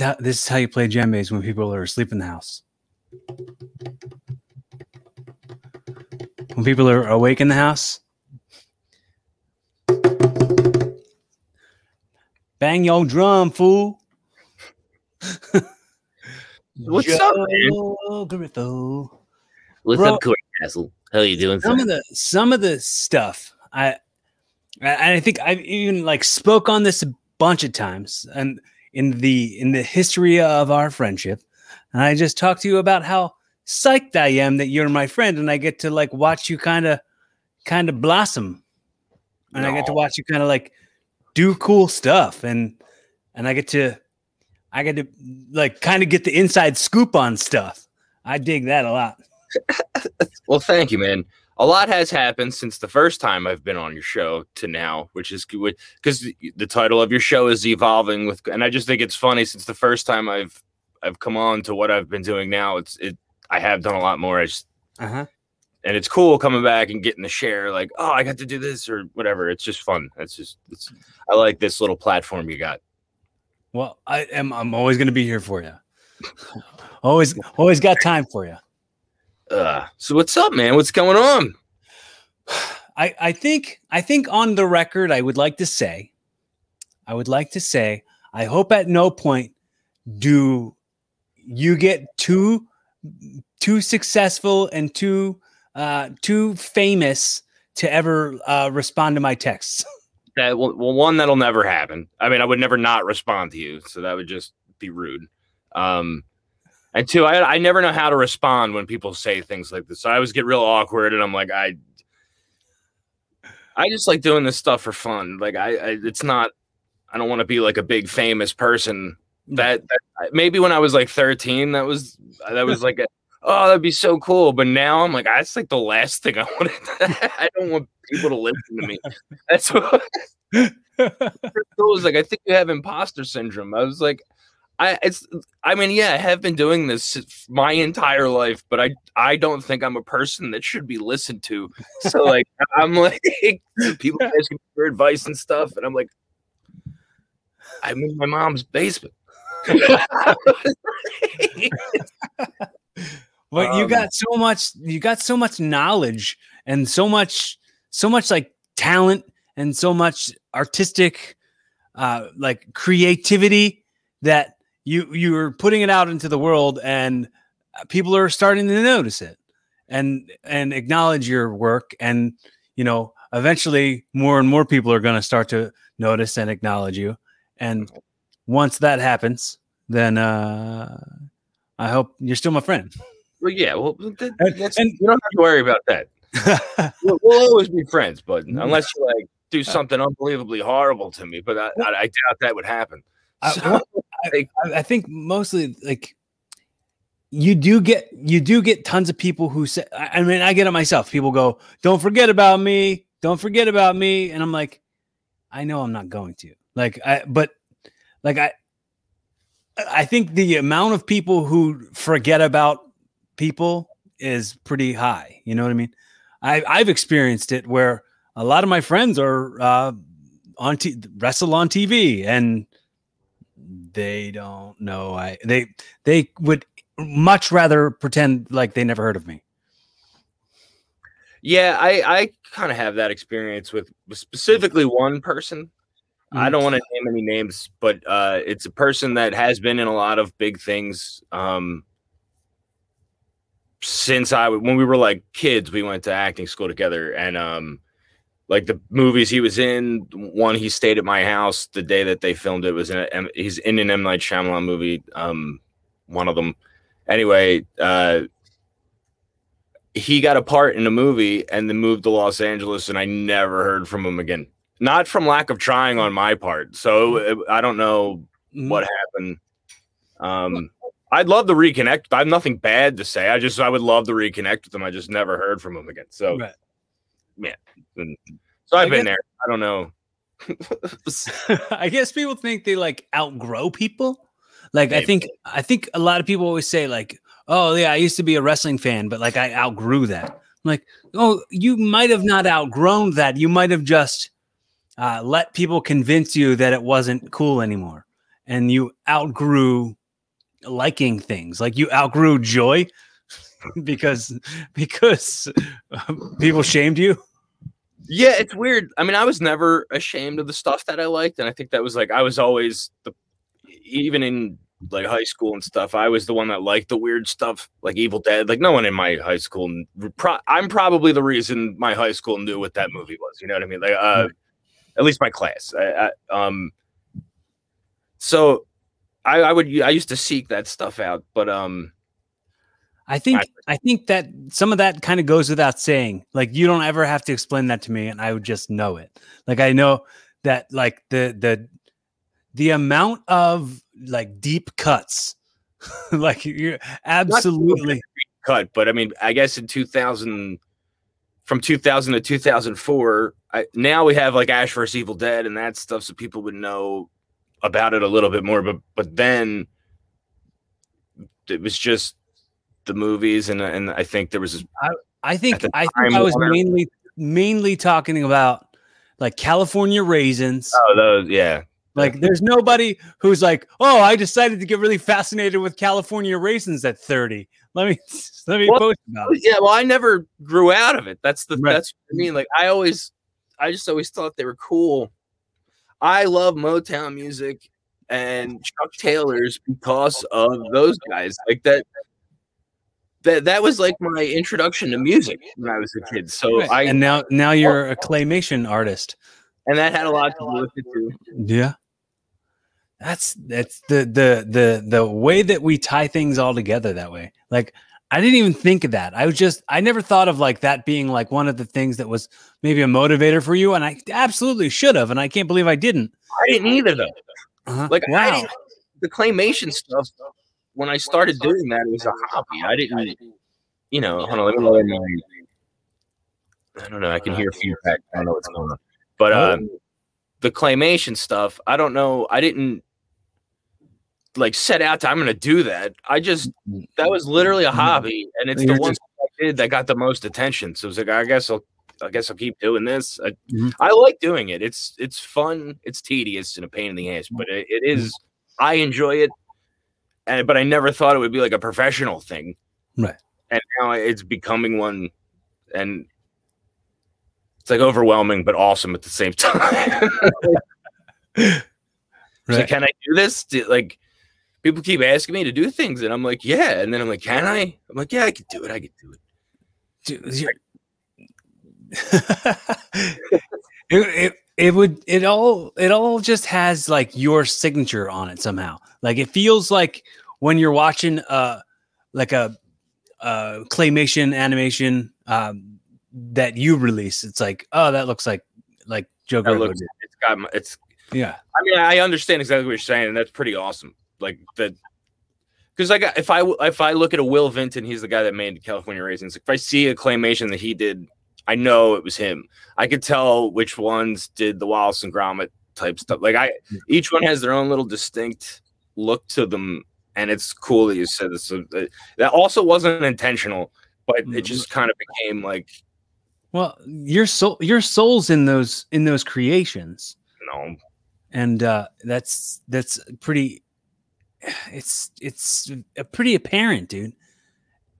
is how this is how you play djembes when people are asleep in the house. When people are awake in the house, bang your drum, fool. What's up, man? Joe Griffo. What's Bro- up, Corey Castle? How you doing? Some sir? of the some of the stuff I I I think I've even like spoke on this a bunch of times and in the in the history of our friendship. And I just talked to you about how psyched I am that you're my friend and I get to like watch you kind of kind of blossom. And I get to watch you kind of like do cool stuff and and I get to I get to like kind of get the inside scoop on stuff. I dig that a lot. Well, thank you, man. A lot has happened since the first time I've been on your show to now, which is good because the title of your show is evolving with, and I just think it's funny since the first time I've I've come on to what I've been doing now. It's it I have done a lot more. I just Uh-huh. and it's cool coming back and getting to share like, oh, I got to do this or whatever. It's just fun. It's just it's I like this little platform you got. Well, I am. I'm always going to be here for you. always, always got time for you. Uh, so what's up, man? What's going on? I, I think, I think on the record, I would like to say, I would like to say, I hope at no point do you get too, too successful and too, uh, too famous to ever uh, respond to my texts. That well, well, one that'll never happen. I mean, I would never not respond to you, so that would just be rude. Um, and two, I I never know how to respond when people say things like this. So I always get real awkward, and I'm like, I, I just like doing this stuff for fun. Like I, I it's not. I don't want to be like a big famous person. That, that maybe when I was like 13, that was that was like a, oh that'd be so cool. But now I'm like, that's like the last thing I want. I don't want people to listen to me. That's what it was like. I think you have imposter syndrome. I was like, I it's. I mean, yeah, I have been doing this my entire life, but I I don't think I'm a person that should be listened to. So like, I'm like, people asking me for advice and stuff, and I'm like, I'm in my mom's basement. But you Um, got so much, you got so much knowledge and so much, so much like talent and so much artistic, uh, like creativity that you you're putting it out into the world and uh, people are starting to notice it and and acknowledge your work and you know eventually more and more people are going to start to notice and acknowledge you and mm-hmm. once that happens then uh i hope you're still my friend well, yeah, well, that, that's, and- you don't have to worry about that. We'll, we'll always be friends, but mm-hmm. unless you like do uh, something unbelievably horrible to me, but I, I, I doubt that would happen. So, well, I, I think mostly like you do get you do get tons of people who say I I mean I get it myself. People go, "Don't forget about me. Don't forget about me." And I'm like, I know I'm not going to. Like I but like I I think the amount of people who forget about people is pretty high. You know what I mean? I I've experienced it where a lot of my friends are uh on t- wrestle on TV and they don't know I they they would much rather pretend like they never heard of me. yeah, I, I kind of have that experience with specifically one person. I Mhm. don't want to name any names, but uh, it's a person that has been in a lot of big things. Um, since I when we were like kids, we went to acting school together, and um, like the movies he was in, one he stayed at my house the day that they filmed it was in a, he's in an M Night Shyamalan movie. Um, one of them. Anyway, uh, he got a part in a movie and then moved to Los Angeles, and I never heard from him again. Not from lack of trying on my part. So uh, I don't know Mhm. what happened. Um, I'd love to reconnect. I have nothing bad to say. I just I would love to reconnect with him. I just never heard from him again. So Right. and- so I've I been guess- there. I don't know. I guess people think they like outgrow people. Like I think I think a lot of people always say like, "Oh yeah, I used to be a wrestling fan, but like I outgrew that." I'm like, "Oh, you might have not outgrown that. You might have just uh, let people convince you that it wasn't cool anymore." and you outgrew liking things. Like you outgrew joy because because uh, people shamed you. Yeah, it's weird. I mean, I was never ashamed of the stuff that I liked, and I think that was like I was always the even in like high school and stuff. I was the one that liked the weird stuff, like Evil Dead. Like no one in my high school. Pro- I'm probably the reason my high school knew what that movie was. You know what I mean? Like, uh, at least my class. I, I, um, so I, I would I used to seek that stuff out, but um, I think I, think that some of that kind of goes without saying. Like you don't ever have to explain that to me, and I would just know it. Like I know that like the the the amount of like deep cuts, like you're absolutely cut. But I mean, I guess in 2000, from 2000 to 2004, I, now we have like Ash vs Evil Dead and that stuff, so people would know about it a little bit more. But but then it was just the movies, and and I think there was. I, I think I think I was mainly mainly talking about like California raisins. Oh, those yeah. Like there's nobody who's like, oh, I decided to get really fascinated with California raisins at 30. Let me let me well, post about it. Yeah, well, I never grew out of it. That's the right. that's I mean. Like I always, I just always thought they were cool. I love Motown music and Chuck Taylor's because of those guys. Like that that that was like my introduction to music when I was a kid. So right. I and now now you're a claymation artist, and that had a lot to do with it too. Yeah, that's that's the the the the way that we tie things all together that way. Like I didn't even think of that. I was just I never thought of like that being like one of the things that was maybe a motivator for you, and I absolutely should have, and I can't believe I didn't. I didn't either though. Uh-huh. Like wow. the claymation stuff. When I started doing that, it was a hobby. I didn't, you know. Hold on, let me lower my. I don't know. I can hear feedback. I don't know what's going on, but um, the claymation stuff. I don't know. I didn't like set out to I'm gonna do that. I just that was literally a hobby, and it's the one just, I did that got the most attention. So it was like I guess I'll I guess I'll keep doing this. I, mm-hmm. I like doing it. It's it's fun. It's tedious and a pain in the ass, but it, it is. I enjoy it, and but I never thought it would be like a professional thing. Right. And now it's becoming one, and it's like overwhelming but awesome at the same time. right. So can I do this? like people keep asking me to do things, and I'm like, yeah. And then I'm like, can I? I'm like, yeah, I can do it. I can do it. Dude, it, it it would it all it all just has like your signature on it somehow. Like it feels like when you're watching uh like a uh claymation animation um that you release, it's like, oh, that looks like like Joe looks, It's got my, it's yeah. I mean, I understand exactly what you're saying, and that's pretty awesome like that because like if I if I look at a Will Vinton, he's the guy that made California Raisins. If I see a claymation that he did, I know it was him. I could tell which ones did the Wallace and Gromit type stuff. Like I, each one has their own little distinct look to them, and it's cool that you said this. That also wasn't intentional, but it mm-hmm. just kind of became like. Well, your soul, your soul's in those in those creations. No, and uh, that's that's pretty it's it's a pretty apparent, dude.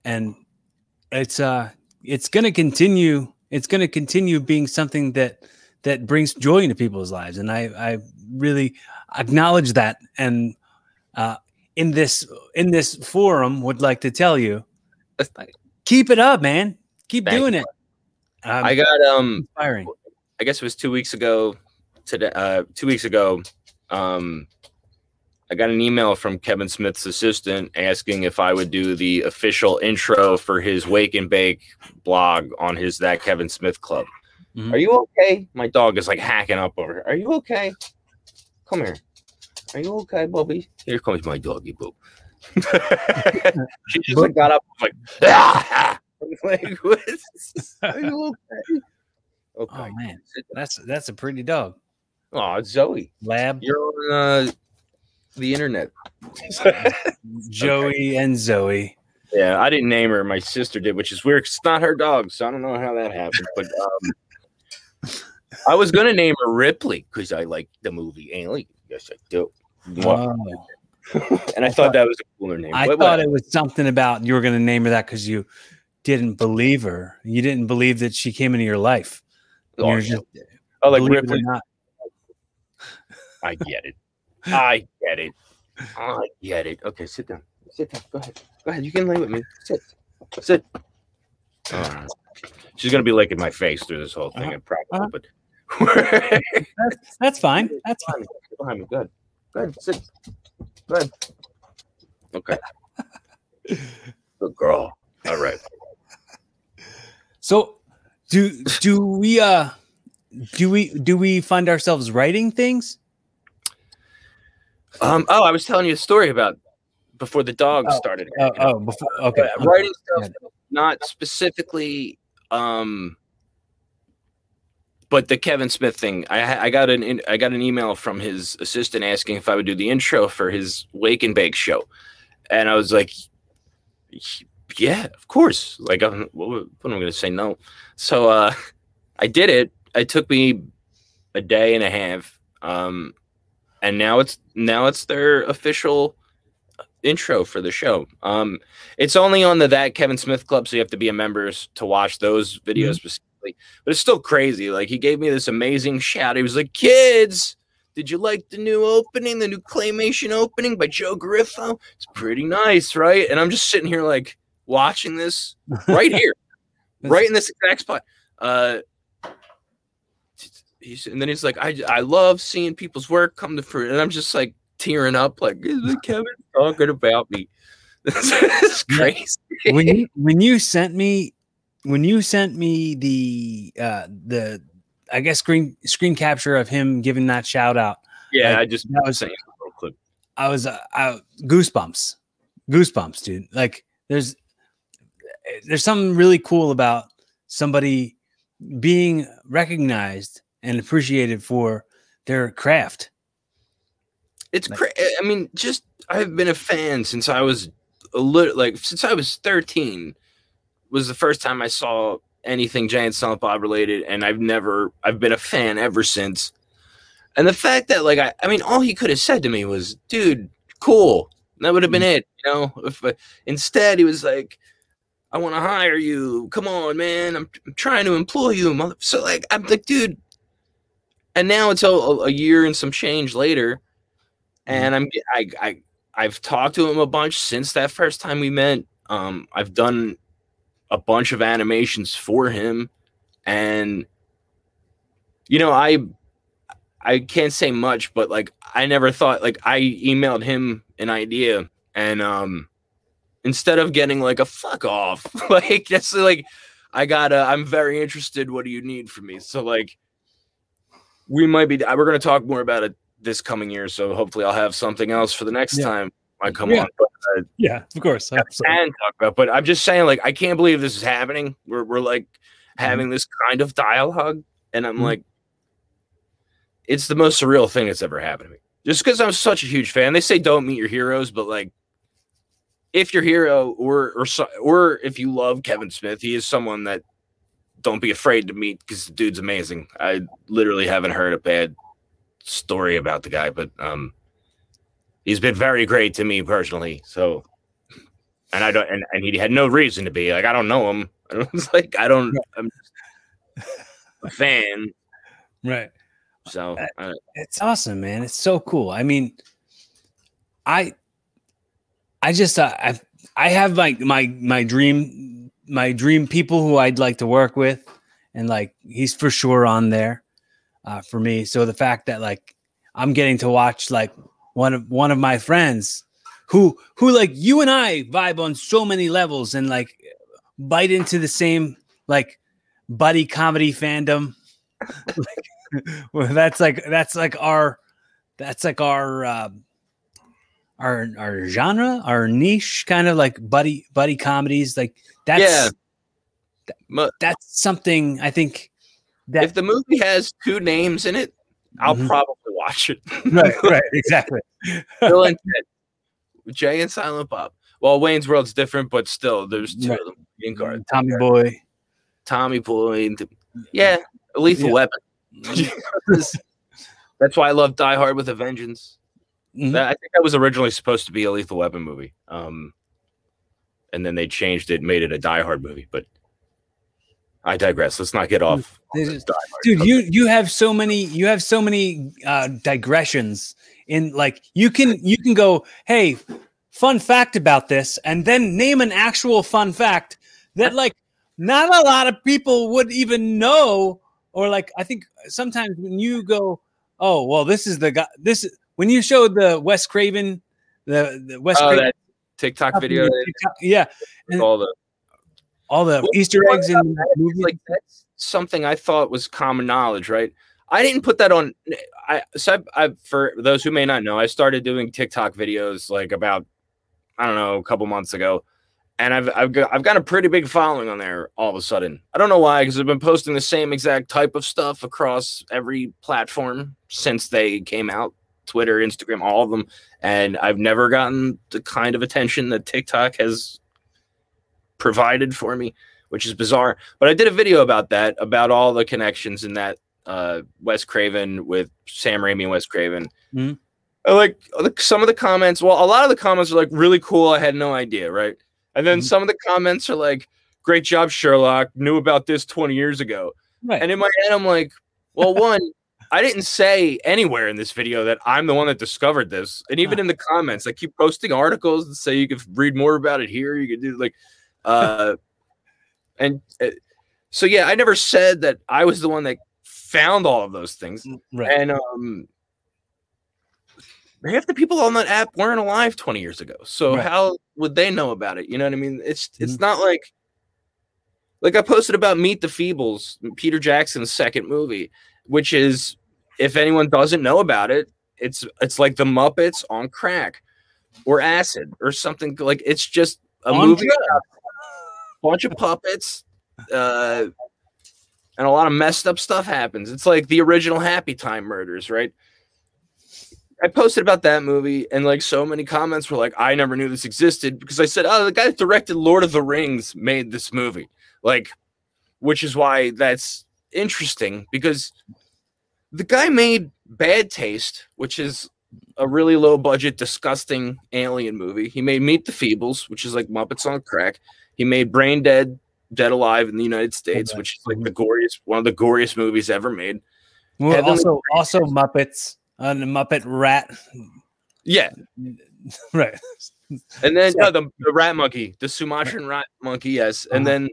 And it's uh it's going to continue it's to continue being something that that brings joy into people's lives and I I really acknowledge that and uh in this in this forum would like to tell you keep it up, man. Keep Thank doing you. it. Um, I got um inspiring. I guess it was 2 weeks ago today uh 2 weeks ago um I got an email from Kevin Smith's assistant asking if I would do the official intro for his Wake and Bake blog on his That Kevin Smith Club. Mm-hmm. Are you okay? My dog is like hacking up over here. Are you okay? Come here. Are you okay, Bobby? Here comes my doggy boo. she just like got up like, ah! like are you okay? Okay. Oh man, that's that's a pretty dog. Oh, Zoe. Lab. You're on uh, the internet. Joey and Zoe. Yeah, I didn't name her. My sister did, which is weird. It's not her dog, so I don't know how that happened. But um, I was gonna name her Ripley because I like the movie Alien. Yes, I do. Oh. and I thought that was a cooler name. I But thought whatever. it was something about you were going to name her that because you didn't believe her. You didn't believe that she came into your life. Oh, You're just, oh, like believe it or Ripley. not. I get it. I get it. I get it. Okay, sit down. Sit down. Go ahead. Go ahead. You can lay with me. Sit. Sit. All right. She's gonna be licking my face through this whole thing, Uh-huh. and probably, Uh-huh. but That's, that's fine. That's fine. behind me. Get behind me. Good. Good. Sit. Good. Okay. Good girl. All right. So, do do we uh do we do we find ourselves writing things? Um. Oh, I was telling you a story about before the dog Oh, started. Oh, oh before okay. Uh, writing stuff, Yeah. not specifically. Um, but the Kevin Smith thing, I I got an in, I got an email from his assistant asking if I would do the intro for his Wake and Bake show, and I was like, yeah, of course. Like, I'm, what, what am I going to say no? So uh, I did it. It took me a day and a half, um, and now it's now it's their official intro for the show. Um, it's only on the That Kevin Smith Club, so you have to be a member to watch those videos specifically. But it's still crazy. Like he gave me this amazing shout. He was like, "Kids, did you like the new opening, the new claymation opening by Joe Griffo? It's pretty nice, right?" And I'm just sitting here like watching this right here, right in this exact spot. Uh, he's and then he's like, "I I love seeing people's work come to fruit," and I'm just like tearing up, like, "Is Kevin talking about me?" This is crazy. when you when you sent me when you sent me the uh the I guess screen screen capture of him giving that shout out, Yeah, Like, I just that was- saying a little clip. I was uh, I, goosebumps, goosebumps, dude. Like there's there's something really cool about somebody being recognized and appreciated for their craft. It's Like- crazy. I mean, just I've been a fan since I was a little like since I was 13 was the first time I saw anything Jay and Silent Bob related, and I've never I've been a fan ever since. And the fact that like I I mean, all he could have said to me was, "Dude, cool." That would have been it, you know. If instead he was like, "I want to hire you. Come on, man. I'm, I'm trying to employ you." So like I'm like, dude. And now it's a, a year and some change later, and I'm I I I've talked to him a bunch since that first time we met. Um, I've done a bunch of animations for him, and you know I I can't say much, but like I never thought like I emailed him an idea, and um, instead of getting like a fuck off, like that's like I gotta i'm very interested. What do you need from me? So like we might be we're gonna talk more about it this coming year. So hopefully I'll have something else for the next Yeah. time I come Yeah. on. But Yeah, of course. and talk about. But I'm just saying, like, I can't believe this is happening. We're we're like Mm-hmm. having this kind of dialogue, and I'm Mhm. like, it's the most surreal thing that's ever happened to me. Just because I'm such a huge fan. They say don't meet your heroes, but like, if your hero or or or if you love Kevin Smith, he is someone that don't be afraid to meet because the dude's amazing. I literally haven't heard a bad story about the guy, but um, he's been very great to me personally. So, and I don't, and, and he had no reason to be like, I don't know him. I was like, I don't, I'm just a fan. Right. So, uh, It's awesome, man. It's so cool. I mean, I, I just, uh, I, I have like my my dream, my dream people who I'd like to work with, and like he's for sure on there, uh, for me. So the fact that like I'm getting to watch like one of one of my friends, who who like you and I vibe on so many levels and like bite into the same like buddy comedy fandom. like, well, that's like that's like our that's like our uh, our our genre, our niche, kind of like buddy buddy comedies. Like that's Yeah. that's something I think that if the movie has two names in it, I'll Mhm. probably watch it. right, right, exactly. Bill and Ted, Jay and Silent Bob. Well, Wayne's World's different, but still, there's two Right. of them. In card. Tommy Boy. Tommy Boy. Yeah, lethal Yeah. weapon. That's why I love Die Hard with a Vengeance. Mhm. That, I think that was originally supposed to be a Lethal Weapon movie. Um, and then they changed it, made it a Die Hard movie. But I digress. Let's not get off. This is- Die Hard. dude you you have so many you have so many uh digressions in like you can you can go hey fun fact about this and then name an actual fun fact that like not a lot of people would even know or like i think sometimes when you go oh well this is the guy this when you showed the wes craven the, the wes Oh, craven that TikTok video, yeah with all the all the Well, easter eggs in movies like that's something I thought was common knowledge, right? I didn't put that on. I so I, I for those who may not know, I started doing TikTok videos like about I don't know a couple months ago, and I've I've got I've got a pretty big following on there all of a sudden. I don't know why because I've been posting the same exact type of stuff across every platform since they came out, Twitter, Instagram, all of them, and I've never gotten the kind of attention that TikTok has provided for me which is bizarre. But I did a video about that, about all the connections in that uh, Wes Craven with Sam Raimi and Wes Craven. Mhm. I like some of the comments. Well, a lot of the comments are like really cool. I had no idea, right? And then Mhm. some of the comments are like, "Great job, Sherlock. Knew about this 20 years ago." right And in my head, I'm like, "Well, one." I didn't say anywhere in this video that I'm the one that discovered this. And even in the comments, I keep posting articles that say you can read more about it here. You can do like, uh, and uh, so yeah, I never said that I was the one that found all of those things. right And um, half the people on that app weren't alive 20 years ago. So Right. how would they know about it? You know what I mean? It's it's Mhm. not like like I posted about Meet the Feebles, Peter Jackson's second movie, which is if anyone doesn't know about it, it's it's like the Muppets on crack or acid or something like it's just a On movie drugs. Bunch of puppets uh and a lot of messed up stuff happens. It's like the original Happy Time murders, right? I posted about that movie, and like so many comments were like, "I never knew this existed," because I said, "Oh, the guy that directed Lord of the Rings made this movie," like, which is why that's interesting because the guy made Bad Taste, which is a really low budget, disgusting alien movie. He made Meet the Feebles, which is like Muppets on crack. He made Brain Dead, Dead Alive in the United States, Okay. which is like the goriest, one of the goriest movies ever made. Well, Heavenly also also Muppets uh, the Muppet Rat. Yeah, Right. and then So- uh, the, the rat monkey, the Sumatran rat monkey, yes, and Uh-huh. then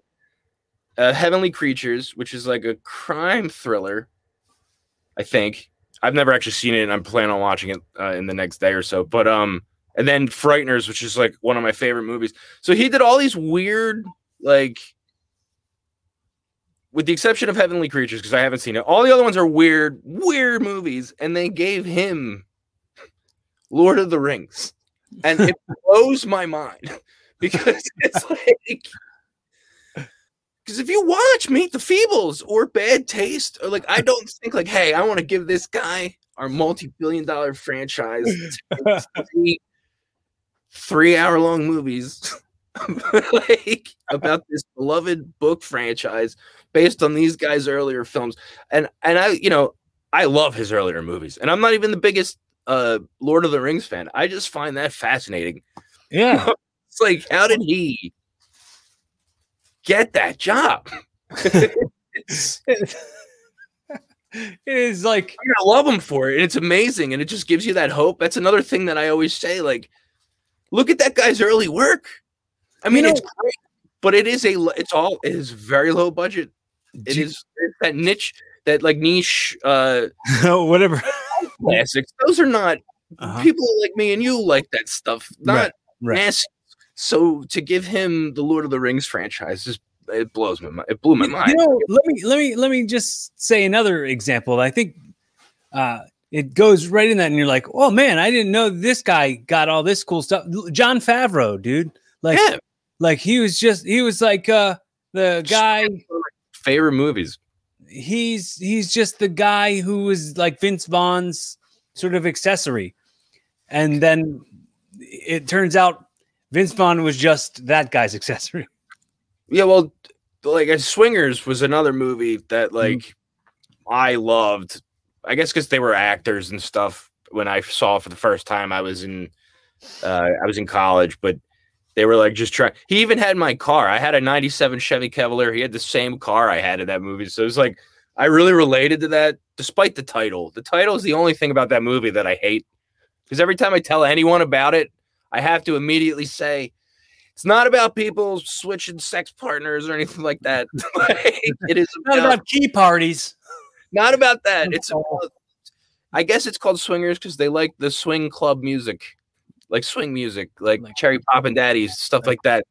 uh, Heavenly Creatures, which is like a crime thriller. I think I've never actually seen it, and I'm planning on watching it uh, in the next day or so. But um, and then Frighteners, which is like one of my favorite movies. So he did all these weird, like, with the exception of Heavenly Creatures, because I haven't seen it. All the other ones are weird, weird movies, and they gave him Lord of the Rings, and it blows my mind because it's like. Because if you watch Meet the Feebles or Bad Taste, or like, I don't think like, hey, I want to give this guy our multi-billion-dollar franchise to three, three-hour-long movies like about this beloved book franchise based on these guys' earlier films. And and I, you know, I love his earlier movies, and I'm not even the biggest uh Lord of the Rings fan. I just find that fascinating. Yeah. It's like, how did he get that job? It's- it is like I love him for it. And it's amazing. And it just gives you that hope. That's another thing that I always say. Like, look at that guy's early work. I mean, know- it's great, but it is a, it's all, it is very low budget. It is that niche, that like niche uh whatever. classics. Those are not Uh-huh. people like me and you like that stuff, not Right, right. mass. So to give him the Lord of the Rings franchise just it blows my mind. It blew my mind. You know, let me let me let me just say another example. I think uh, it goes right in that, and you're like, "Oh man, I didn't know this guy got all this cool stuff." Jon Favreau, dude, like, yeah, like he was just he was like uh, the guy. favorite movies. He's he's just the guy who was like Vince Vaughn's sort of accessory, and then it turns out Vince Vaughn was just that guy's accessory. Yeah, well, like Swingers was another movie that like I loved. I guess because they were actors and stuff. when I saw it for the first time. I was in uh, I was in college, but they were like just trying. He even had my car. I had a '97 Chevy Cavalier. He had the same car I had in that movie. So it was like I really related to that, despite the title. The title is the only thing about that movie that I hate because every time I tell anyone about it, I have to immediately say it's not about people switching sex partners or anything like that. like, it is Not about key parties. Not about that. It's I guess it's called swingers because they like the swing club music, like swing music, like, Like- Cherry Poppin' Daddies, stuff like that.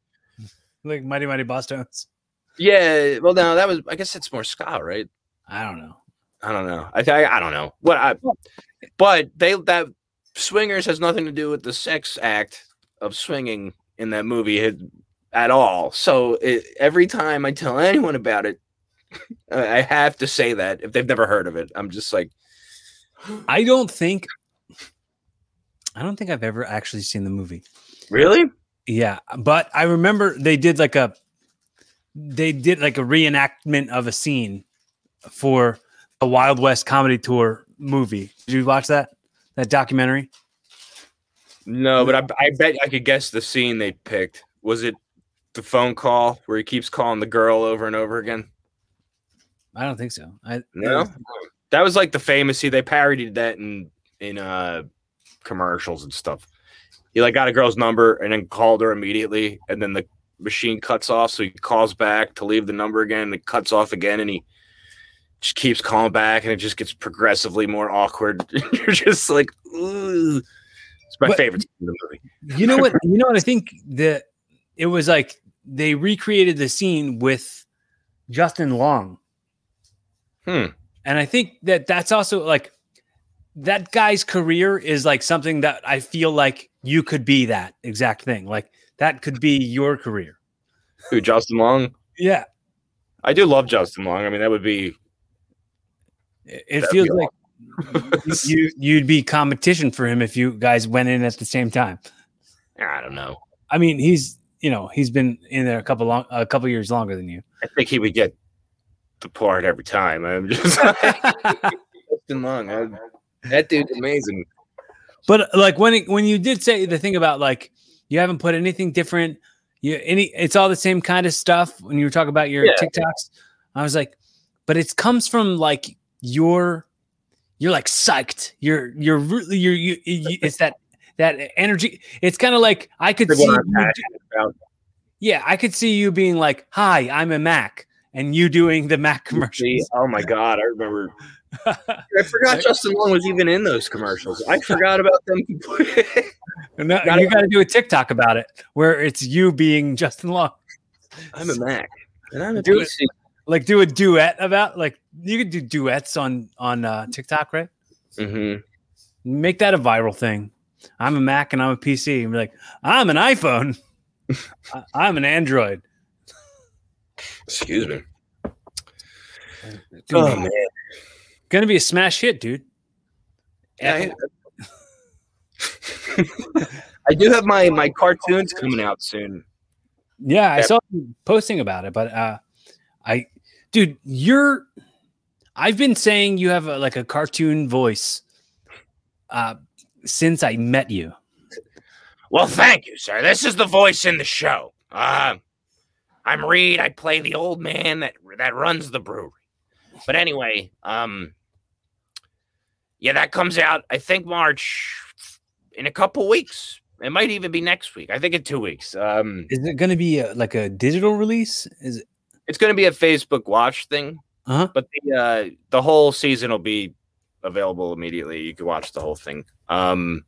Like Mighty Mighty Bosstones. Yeah, well, no, that was. I guess it's more ska, right? I don't know. I don't know. I I, I don't know what I. But they that swingers has nothing to do with the sex act of swinging in that movie at, at all. So it, every time I tell anyone about it, I have to say that if they've never heard of it, I'm just like, I don't think I don't think I've ever actually seen the movie. really? Yeah, but I remember they did like a they did like a reenactment of a scene for a Wild West comedy tour movie. Did you watch that? That documentary? No, but I, I bet I could guess the scene they picked. Was it the phone call where he keeps calling the girl over and over again? I don't think so. I No, that was like the famous. See, they parodied that in in uh commercials and stuff. He like got a girl's number and then called her immediately, and then the machine cuts off. So he calls back to leave the number again, and it cuts off again, and he just keeps calling back, and it just gets progressively more awkward. You're just like, Ooh. it's my But- favorite scene in the movie. You know what? You know what? I think that it was like they recreated the scene with Justin Long, Hmm. and I think that that's also like that guy's career is like something that I feel like you could be that exact thing. Like that could be your career. Who Justin Long? Yeah, I do love Justin Long. I mean, that would be it, feels be like you you'd be competition for him if you guys went in at the same time. I don't know. I mean, he's you know he's been in there a couple long a couple years longer than you. I think he would get the part every time. I'm just Justin Long. I, that dude's amazing. But like when it, when you did say the thing about like you haven't put anything different, you any it's all the same kind of stuff. When you were talking about your Yeah. TikToks, I was like, but it comes from like your you're like psyched. You're you're really you're you, you it's that that energy. It's kind of like I could Like see. what you passionate about. Yeah, I could see you being like, "Hi, I'm a Mac," and you doing the Mac See, commercials. oh my god, I remember. I forgot Justin Long was even in those commercials. I forgot about them. No, Gotta- you got to do a TikTok about it, where it's you being Justin Long. I'm a Mac, and I'm a Do it. PC. Like do a duet about like you could do duets on on uh, TikTok, right? Mhm. Make that a viral thing. I'm a Mac and I'm a PC, and be like, I'm an iPhone. I- I'm an Android. Excuse me. Oh man, Gonna be a smash hit, dude. Yeah, I, I do have my my cartoons coming out soon. Yeah, I saw you posting about it, but uh I dude, you're I've been saying you have a, like a cartoon voice uh since I met you. Well, thank you, sir. This is the voice in the show. Uh, I'm Reed. I play the old man that that runs the brewery. But anyway, um, yeah, that comes out. I think March in a couple weeks. It might even be next week. I think in two weeks. Um, Is it going to be a, like a digital release? Is it it's going to be a Facebook Watch thing, Uh-huh. but the uh, the whole season will be available immediately. You can watch the whole thing. Um,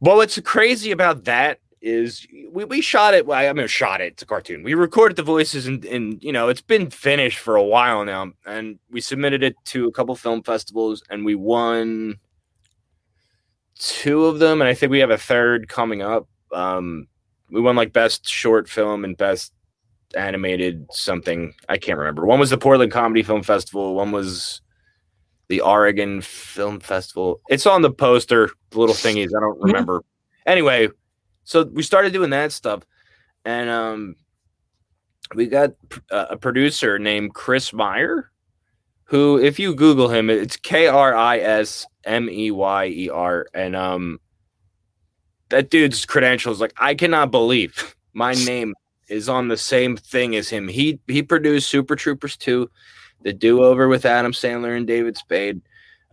well, what's crazy about that is we, we shot it. Well, I mean, shot it. It's a cartoon. We recorded the voices, and, and you know, it's been finished for a while now. And we submitted it to a couple film festivals, and we won two of them. And I think we have a third coming up. Um, we won like best short film and best animated something. I can't remember. One was the Portland Comedy Film Festival. One was the Oregon Film Festival. It's on the poster, the little thingies. I don't remember. Anyway, so we started doing that stuff, and um, we got a producer named Kris Meyer, who, if you Google him, it's K R I S M E Y E R, and um, that dude's credentials like I cannot believe my name is on the same thing as him. He he produced Super Troopers 2, The Do Over with Adam Sandler and David Spade.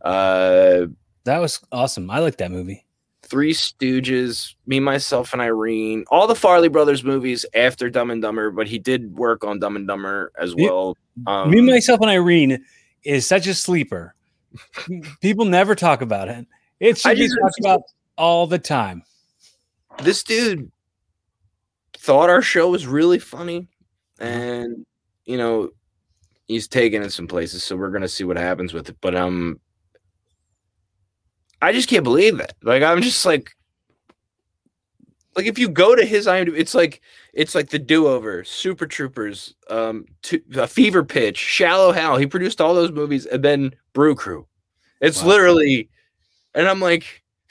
Uh that was awesome. I like that movie. Three Stooges, Me, Myself, and Irene, all the Farrelly Brothers movies after Dumb and Dumber, but he did work on Dumb and Dumber as well. Um, Me, Myself, and Irene is such a sleeper. People never talk about it. It should be talked about all the time. This dude thought our show was really funny, and you know, he's taken it some places, so we're gonna see what happens with it. But um, I just can't believe it. Like I'm just like, like if you go to his IMDb, it's like it's like the Do Over, Super Troopers, um, to, uh, Fever Pitch, Shallow Hal. He produced all those movies, and then Brew Crew. It's wow. literally, and I'm like,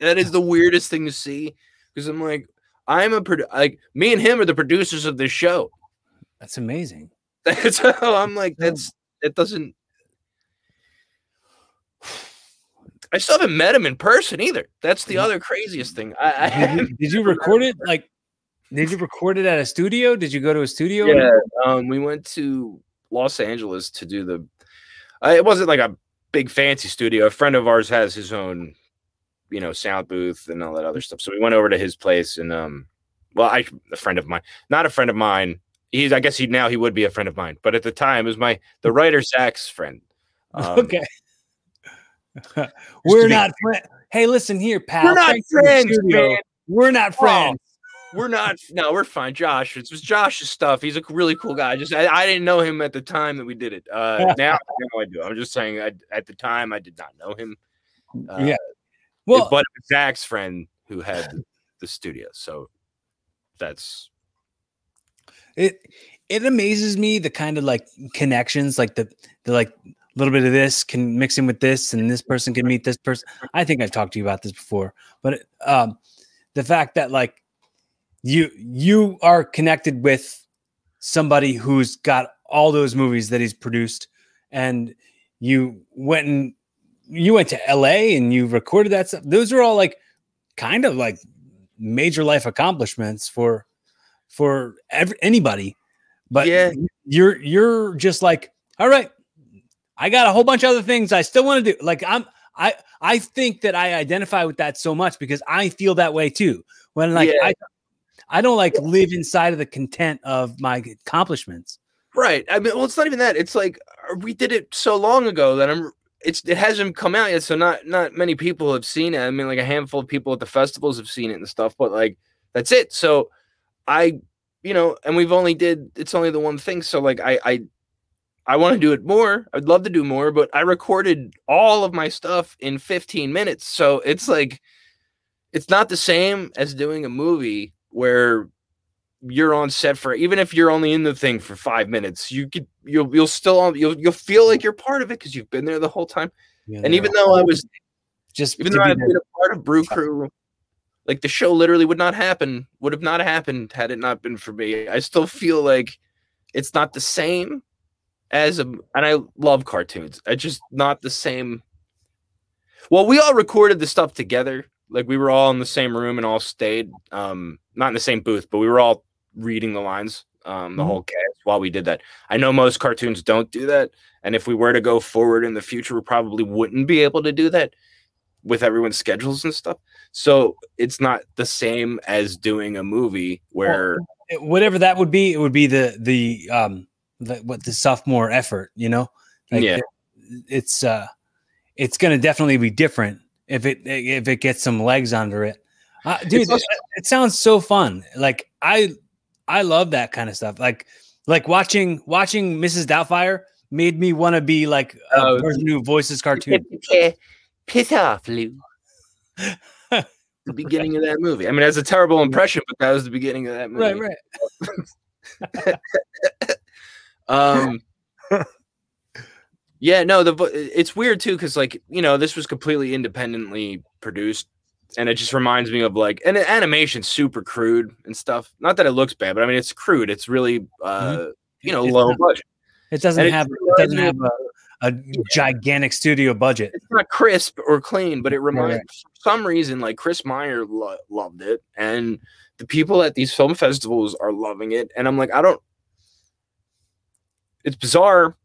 that is the weirdest thing to see because I'm like, I'm a produ- like me and him are the producers of this show. That's amazing. That's how I'm like, that's it doesn't I still haven't met him in person either. That's the other craziest thing. I, I did, you, did you record it like? Did you record it at a studio? Did you go to a studio? Yeah, um, we went to Los Angeles to do the. Uh, it wasn't like a big fancy studio. A friend of ours has his own, you know, sound booth and all that other stuff. So we went over to his place and um, well, I a friend of mine, not a friend of mine. He's I guess he now he would be a friend of mine, but at the time it was my the writer Zach's friend. Um, okay. We're not friends. Hey, listen here, pal. We're not friends, man. We're not friends. Oh, we're not. No, we're fine. Josh, it was Josh's stuff. He's a really cool guy. Just I, I didn't know him at the time that we did it. Uh, now I do. I'm just saying. I, at the time, I did not know him. Uh, yeah. Well, but Zach's friend who had the studio. So that's it. It amazes me the kind of like connections, like the the like little bit of this can mix in with this, and this person can meet this person. I think I've talked to you about this before, but um, the fact that like you you are connected with somebody who's got all those movies that he's produced, and you went and you went to LA and you recorded that stuff. Those are all like kind of like major life accomplishments for for every, anybody. But yeah, you're you're just like, all right, I got a whole bunch of other things I still want to do. Like I'm I I think that I identify with that so much because I feel that way too. When like yeah. I I don't like live inside of the content of my accomplishments. Right. I mean, well, it's not even that. It's like uh, we did it so long ago that I'm. It's it hasn't come out yet, so not not many people have seen it. I mean, like a handful of people at the festivals have seen it and stuff, but like that's it. So I, you know, and we've only did it's only the one thing. So like I I I want to do it more. I'd love to do more, but I recorded all of my stuff in 15 minutes. So it's like it's not the same as doing a movie where you're on set for even if you're only in the thing for 5 minutes, you could you'll you'll still you'll you'll feel like you're part of it cuz you've been there the whole time. Yeah, and even though I was just even though I've been a part of Brew Crew like the show literally would not happen would have not happened had it not been for me. I still feel like it's not the same as a and I love cartoons. It's just not the same. Well, we all recorded the stuff together. Like we were all in the same room and all stayed. Um, not in the same booth, but we were all reading the lines, um, the mm-hmm. whole cast while we did that. I know most cartoons don't do that. And if we were to go forward in the future, we probably wouldn't be able to do that with everyone's schedules and stuff. So it's not the same as doing a movie where well, whatever that would be, it would be the the um the, what the sophomore effort, you know? Like yeah. It, it's uh it's going to definitely be different if it if it gets some legs under it. Uh, dude, also- it, it sounds so fun. Like I I love that kind of stuff. Like like watching watching Mrs. Doubtfire made me want to be like a oh, person who voices cartoon. Piss off, Lou. the beginning of that movie. I mean, that's a terrible impression, but that was the beginning of that movie. Right, right. Um, yeah, no, the it's weird too because like you know this was completely independently produced, and it just reminds me of like and animation super crude and stuff. Not that it looks bad, but I mean it's crude. It's really uh mm-hmm. you know it's low not, budget. It doesn't and have it, doesn't have a, a gigantic studio budget. It's not crisp or clean, but it reminds Right. for some reason like Kris Meyer lo- loved it, and the people at these film festivals are loving it, and I'm like, I don't. It's bizarre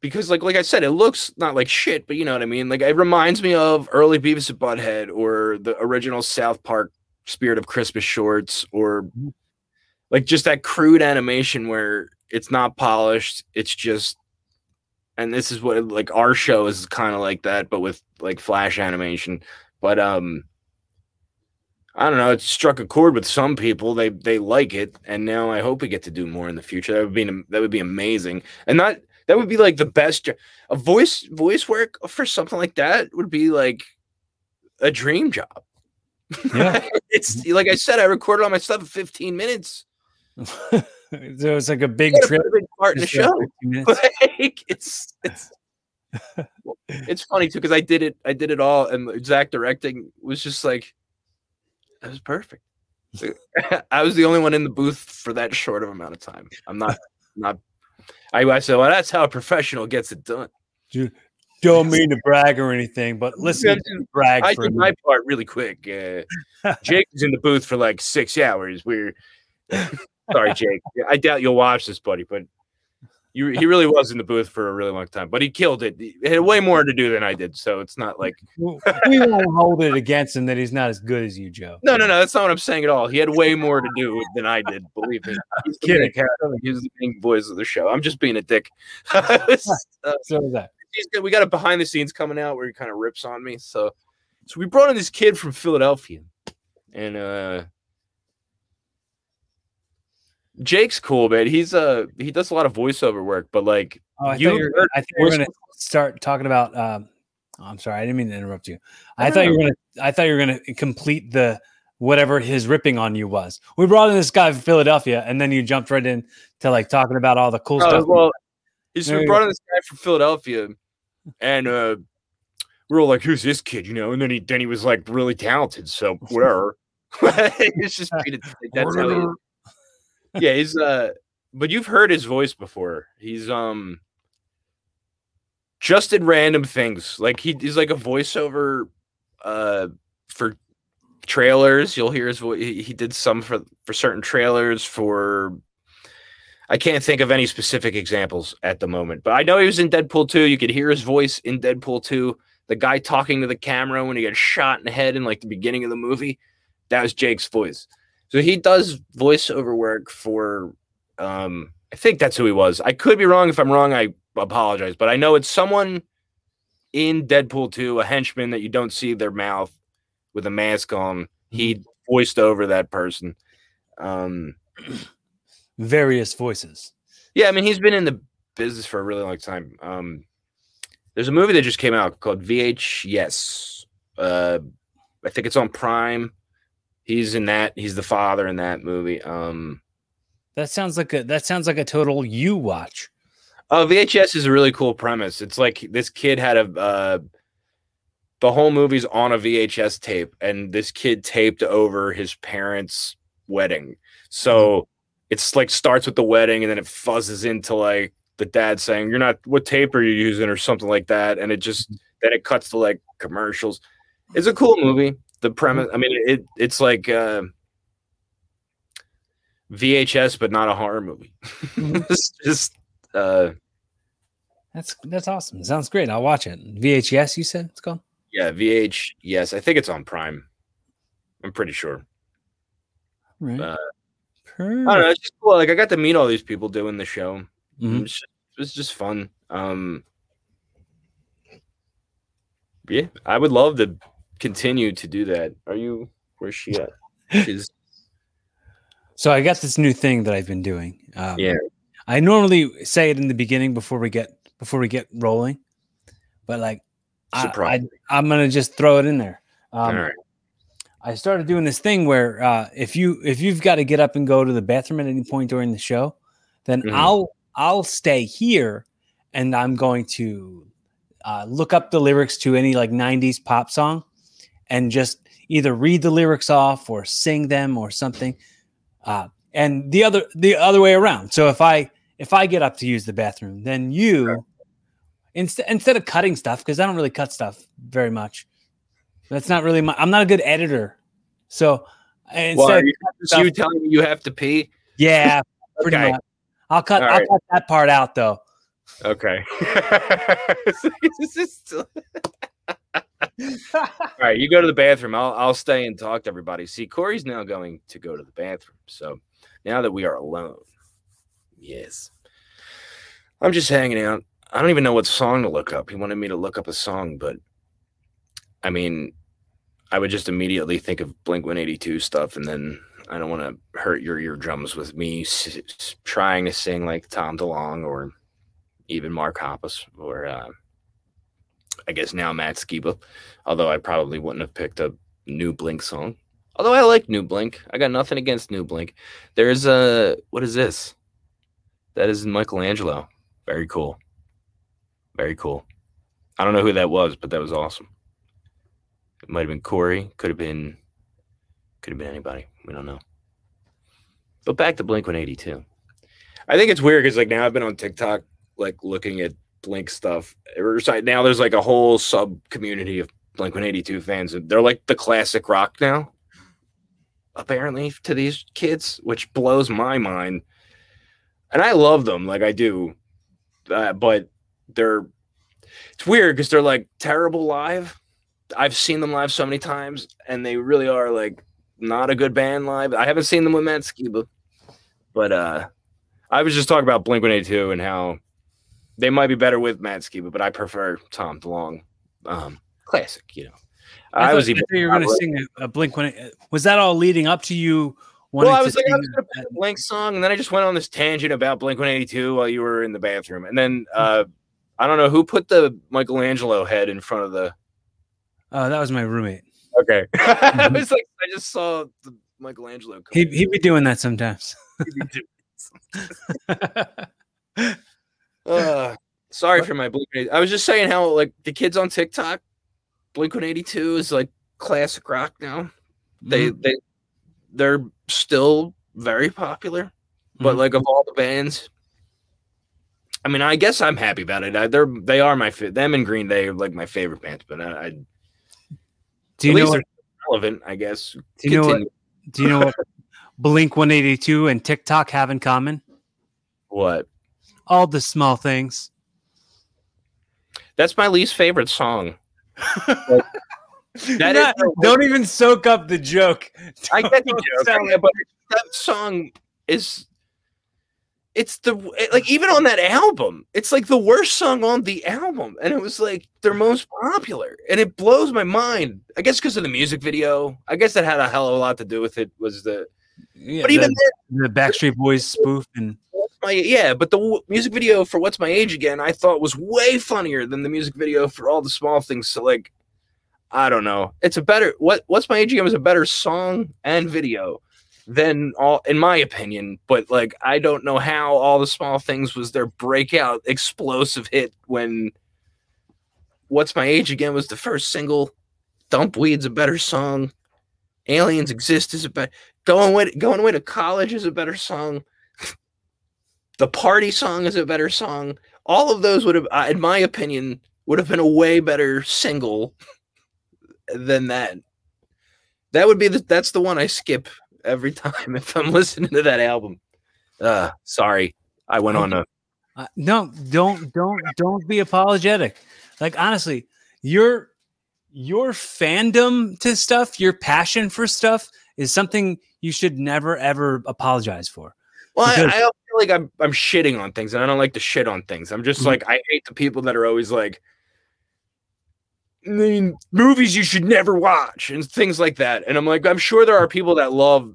because, like, like I said, it looks not like shit, but you know what I mean. Like, it reminds me of early Beavis and Butthead or the original South Park Spirit of Christmas shorts, or Mhm. like just that crude animation where it's not polished. It's just and this is what like our show is kind of like that but with like flash animation but um i don't know it struck a chord with some people they they like it and now i hope we get to do more in the future that would be that would be amazing and not that would be like the best a voice voice work for something like that would be like a dream job Yeah. it's like i said i recorded all my stuff in 15 minutes so it's like a big a trip. big part in the show like it's it's it's funny too because I did it I did it all and Zach directing was just like that was perfect. I was the only one in the booth for that short of amount of time. I'm not not I, I said well that's how a professional gets it done. Don't mean to brag or anything, but listen, Yeah, brag I did my part really quick. Uh, Jake was in the booth for like six hours. We're sorry, Jake. I doubt you'll watch this, buddy, but you, he really was in the booth for a really long time. But he killed it. He had way more to do than I did, so it's not like we won't hold it against him that he's not as good as you, Joe. no, no, no. That's not what I'm saying at all. He had way more to do than I did. Believe me. He's the Kidding. main character. He was the main voice of the show. I'm just being a dick. Uh, So is that. he's good. We got a behind the scenes coming out where he kind of rips on me. So, so we brought in this kid from Philadelphia, and uh, Jake's cool, man. He's uh he does a lot of voiceover work, but like Oh, I You were, I think we we're gonna start talking about. Um, oh, I'm sorry, I didn't mean to interrupt you. I thought you were gonna. I thought you were gonna complete the whatever his ripping on you was. We brought in this guy from Philadelphia, and then you jumped right in to like talking about all the cool Oh, stuff. well, we brought in this guy from Philadelphia, and uh, we were like, "Who's this kid?" You know, and then he then he was like really talented, so whatever. it's just that's how. Yeah, he's uh, but you've heard his voice before. He's um, just in random things. Like he, he's like a voiceover, uh, for trailers. You'll hear his voice. He, did some for for certain trailers for I can't think of any specific examples at the moment, but I know he was in Deadpool 2. You could hear his voice in Deadpool 2. The guy talking to the camera when he gets shot in the head in like the beginning of the movie, that was Jake's voice. So he does voiceover work for um I think that's who he was. I could be wrong. If I'm wrong, I apologize, but I know it's someone in Deadpool 2, a henchman that you don't see their mouth with a mask on. He voiced over that person. Um Various voices. Yeah, I mean he's been in the business for a really long time. Um, there's a movie that just came out called VHS. Uh, I think it's on Prime. He's in that. He's the father in that movie. Um, That sounds like a. That sounds like a total you watch. oh, VHS is a really cool premise. It's like this kid had a. Uh, the whole movie's on a VHS tape, and this kid taped over his parents' wedding. So it's like starts with the wedding, and then it fuzzes into like the dad saying, "You're not what tape are you using?" or something like that, and it just then it cuts to like commercials. It's a cool movie. The premise, I mean, it it's like uh, VHS, but not a horror movie. it's just uh, That's that's awesome. Sounds great. I'll watch it. VHS, you said it's called. yeah, VH. Yes, I think it's on Prime. I'm pretty sure. Right. Uh, I don't know. It's just cool. Like I got to meet all these people doing the show. It Mhm. was just, it was just fun. Um, yeah, I would love to continue to do that. Are you? Where's she at? She's So I got this new thing that I've been doing. Um, Yeah. I normally say it in the beginning before we get before we get rolling, but like I, I, I'm gonna just throw it in there. Um, right. I started doing this thing where uh, if you if you've got to get up and go to the bathroom at any point during the show, then Mhm. I'll I'll stay here and I'm going to uh, look up the lyrics to any like 90s pop song and just either read the lyrics off or sing them or something. Uh, and the other the other way around. So if I if I get up to use the bathroom, then you instead instead of cutting stuff because I don't really cut stuff very much. That's not really my. I'm not a good editor, so instead, Well, are you, cutting is stuff- you telling me you have to pee? yeah, pretty Okay. much. I'll cut. All I'll right. cut that part out though. Okay. All right, you go to the bathroom. I'll I'll stay and talk to everybody. See, Corey's now going to go to the bathroom. So now that we are alone, yes, I'm just hanging out. I don't even know what song to look up. He wanted me to look up a song, but I mean, I would just immediately think of Blink 182 stuff, and then I don't want to hurt your eardrums with me s- s- trying to sing like Tom DeLonge or even Mark Hoppus or uh, I guess now Matt Skiba. Although I probably wouldn't have picked a new Blink song. Although I like New Blink, I got nothing against New Blink. There's a what is this? That is Michelangelo. Very cool. Very cool. I don't know who that was, but that was awesome. It might have been Corey. Could have been. Could have been anybody. We don't know. But back to Blink 182. I think it's weird because like now I've been on TikTok like looking at Blink stuff. Now there's like a whole sub community of Blink 182 fans. and They're like the classic rock now, apparently, to these kids, which blows my mind. And I love them, like I do. Uh, but they're, it's weird because they're like terrible live. I've seen them live so many times, and they really are like not a good band live. I haven't seen them with Matt Skiba, but uh, I was just talking about Blink 182 and how they might be better with Matt Skiba, but I prefer Tom DeLonge. Um, classic, you know. I, thought- was even. you were going to sing a, a Blink One. Was that all leading up to you? Well, I was like, I was gonna that- a Blink song, and then I just went on this tangent about Blink 182 while you were in the bathroom, and then uh, I don't know who put the Michelangelo head in front of the. Oh, that was my roommate. Okay, I was like, I just saw the Michelangelo. He he'd be doing that sometimes. Uh, sorry for my Blink. 182. I was just saying how like the kids on TikTok, Blink 182 is like classic rock now. They Mhm. they they're still very popular, but Mhm. like of all the bands, I mean, I guess I'm happy about it. I, they're they are my fa- them and Green Day are like my favorite bands, but I, I do at you know least what, relevant, I guess. do you know what do you know what Blink 182 and TikTok have in common? what? All the small things. That's my least favorite song. The- don't even soak up the joke. I get the joke, but that song is it's the like even on that album, it's like the worst song on the album, and it was like their most popular, and it blows my mind. I guess because of the music video. I guess that had a hell of a lot to do with it. Was the Yeah, but even the, the Backstreet Boys spoof and my yeah, but the w- music video for "What's My Age Again" I thought was way funnier than the music video for all the small things. So like, I don't know. It's a better what "What's My Age Again" was a better song and video than all, in my opinion. But like, I don't know how all the small things was their breakout explosive hit when "What's My Age Again" was the first single. Dumpweed's a better song. Aliens Exist is a better. Going away, going away to college is a better song the party song is a better song all of those would have in my opinion would have been a way better single than that that would be the that's the one i skip every time if i'm listening to that album uh sorry i went on a Uh, no, don't don't don't be apologetic. Like honestly, your your fandom to stuff, your passion for stuff is something you should never ever apologize for. well I, I feel like i'm i'm shitting on things and i don't like to shit on things i'm just Mhm. like i hate the people that are always like I mean, movies you should never watch and things like that. And I'm like, I'm sure there are people that love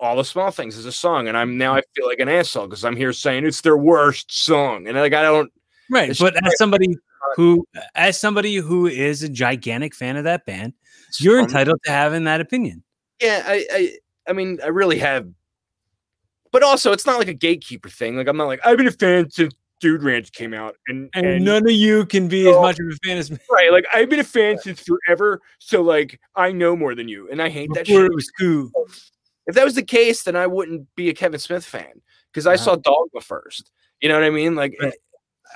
all the small things as a song, and I'm now I feel like an asshole because I'm here saying it's their worst song, and like I don't. Right. But as somebody who as somebody who is a gigantic fan of that band, you're entitled to having that opinion. Yeah, I, I, I mean, I really have. But also, it's not like a gatekeeper thing. Like I'm not like I've been a fan since Dude Ranch came out, and And, and none of you can be as much of a fan as me. right, like I've been a fan since forever. So like I know more than you, and I hate that Before shit. it was cool. If that was the case, then I wouldn't be a Kevin Smith fan because I Uh-huh. saw Dogma first. You know what I mean? Like, Right.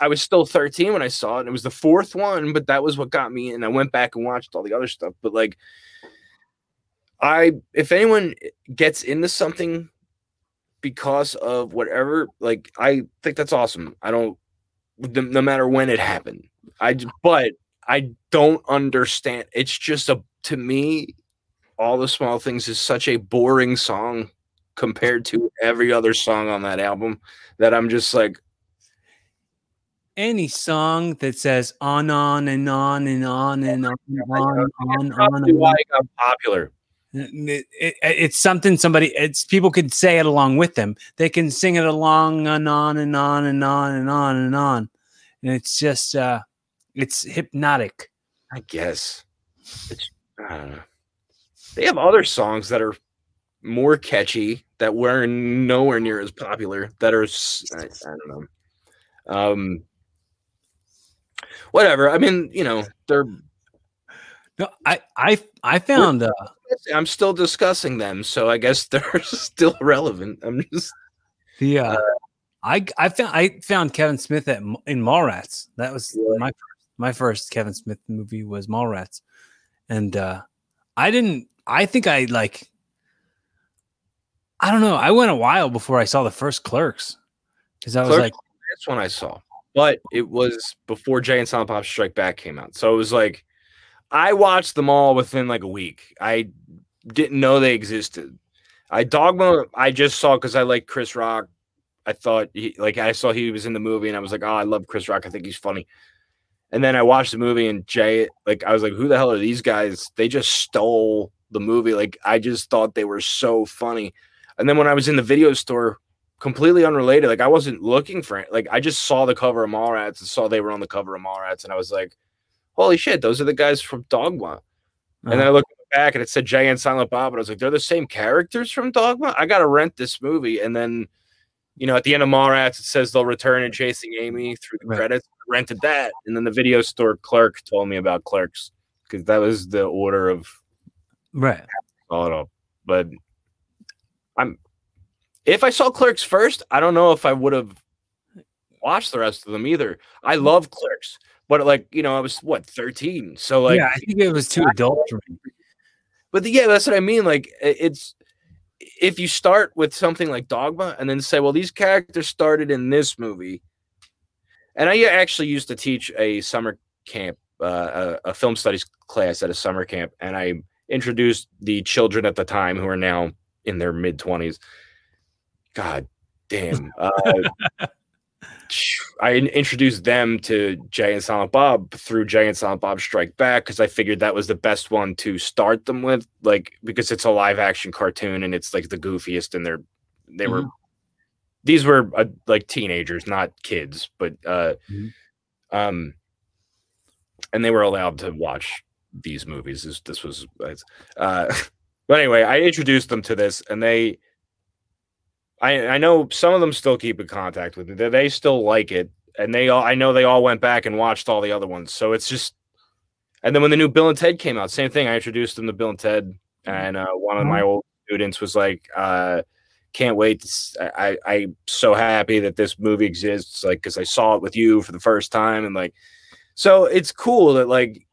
I was still 13 when I saw it. And it was the fourth one, but that was what got me. And I went back and watched all the other stuff. But like, I, if anyone gets into something because of whatever, like, I think that's awesome. I don't, no matter when it happened. I, but I don't understand. It's just a, to me, all the small things is such a boring song compared to every other song on that album that I'm just like, any song that says on on and on and on and on and on on on and why it got popular. It, it, it's something somebody it's people could say it along with them. They can sing it along and on and on and on and on and on. And it's just uh it's hypnotic. I guess. It's I don't know. They have other songs that are more catchy that were nowhere near as popular that are I, I don't know. Um whatever. I mean, you know, they're. No, I I I found. Uh, I'm still discussing them, so I guess they're still relevant. I'm just. The uh, uh, I I found I found Kevin Smith at in Mallrats. That was really? my my first Kevin Smith movie was Mallrats, and uh, I didn't. I think I like. I don't know. I went a while before I saw the first Clerks because I was Clerks, like, "That's when I saw." but it was before Jay and Silent Bob Strike Back came out. So it was like I watched them all within like a week. I didn't know they existed. I Dogma I just saw because I like Chris Rock. I thought he like I saw he was in the movie and I was like, oh, I love Chris Rock. I think he's funny. And then I watched the movie and Jay, like I was like, who the hell are these guys? They just stole the movie. Like I just thought they were so funny. And then when I was in the video store completely unrelated. Like I wasn't looking for it. Like I just saw the cover of Mallrats and saw they were on the cover of Mallrats, and I was like, "Holy shit, those are the guys from Dogma." Uh-huh. And then I uh-huh. looked back and it said Jay and Silent Bob, and I was like, "They're the same characters from Dogma." I gotta rent this movie, and then. You know, at the end of Mallrats, it says they'll return and chasing Amy through the right. credits. I rented that, and then the video store clerk told me about Clerks because that was the order of right. All it up, but I'm if I saw Clerks first, I don't know if I would have watched the rest of them either. I love Clerks, but like you know, I was what thirteen, so like yeah, I think it was too adult for me. But the, yeah, that's what I mean. Like it's if you start with something like Dogma and then say, well, these characters started in this movie, and I actually used to teach a summer camp, uh, a, a film studies class at a summer camp, and I introduced the children at the time who are now in their mid twenties God damn. Uh, I introduced them to Jay and Silent Bob through Jay and Silent Bob Strike Back because I figured that was the best one to start them with, like because it's a live action cartoon and it's like the goofiest, and they're they mm-hmm. were these were uh, like teenagers, not kids, but uh, mm-hmm. um, and they were allowed to watch these movies. This, this was, uh, but anyway, I introduced them to this, and they I I know some of them still keep in contact with me. They still like it, and they all I know they all went back and watched all the other ones. So it's just, and then when the new Bill and Ted came out, same thing. I introduced them to Bill and Ted, mm-hmm. and uh, one of my mm-hmm. old students was like, uh, "Can't wait! To, I I'm so happy that this movie exists, like because I saw it with you for the first time, and like, so it's cool that like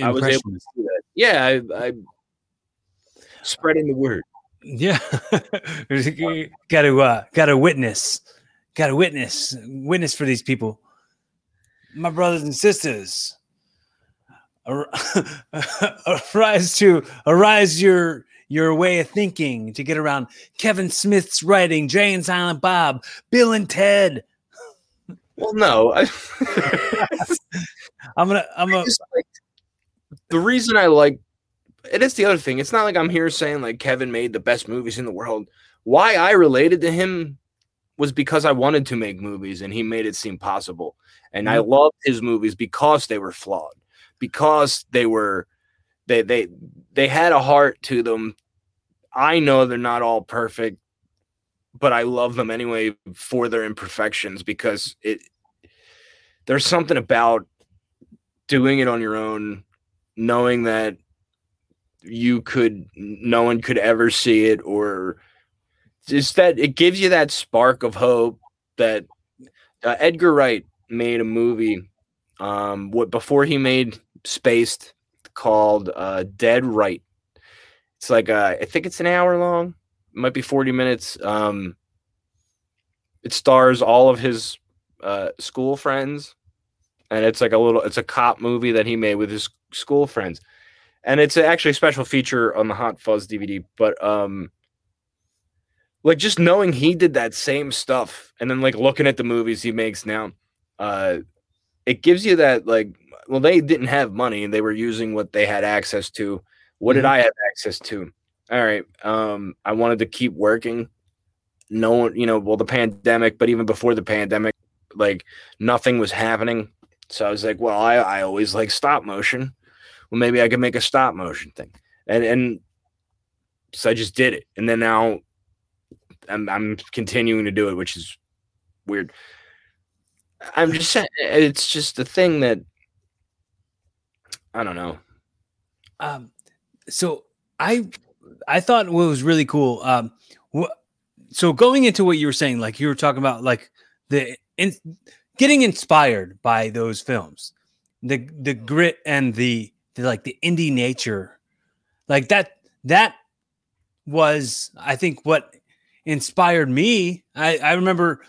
I was able to see that. Yeah, I, I spreading the word. Yeah, got to uh, got to witness, got to witness, witness for these people, my brothers and sisters. arise to arise your your way of thinking to get around Kevin Smith's writing, Jay and Silent Bob, Bill and Ted. Well, no, I, am gonna I'm gonna. Like, the reason I like it is the other thing. It's not like I'm here saying like Kevin made the best movies in the world. Why I related to him was because I wanted to make movies and he made it seem possible. And mm-hmm. I loved his movies because they were flawed, because they were they they they had a heart to them. I know they're not all perfect, but I love them anyway for their imperfections because it there's something about doing it on your own, knowing that you could no one could ever see it or just that it gives you that spark of hope that uh, Edgar Wright made a movie um what before he made Spaced called uh Dead Right. It's like uh I think it's an hour long. It might be 40 minutes. Um it stars all of his uh school friends and it's like a little it's a cop movie that he made with his school friends. And it's actually a special feature on the Hot Fuzz DVD, but um like just knowing he did that same stuff and then like looking at the movies he makes now uh it gives you that like well they didn't have money and they were using what they had access to. What did Mhm. i have access to? All right um i wanted to keep working. No one you know well the pandemic but even before the pandemic like nothing was happening. So i was like well i i always like stop motion well maybe i could make a stop motion thing. And and so i just did it. And then now i'm i'm continuing to do it which is weird. I'm just saying it's just a thing that i don't know. Um, so I I thought what was really cool. Um, so going into what you were saying, like you were talking about, like the in, getting inspired by those films, the the grit and the, the like the indie nature, like that that was I think what inspired me. I I remember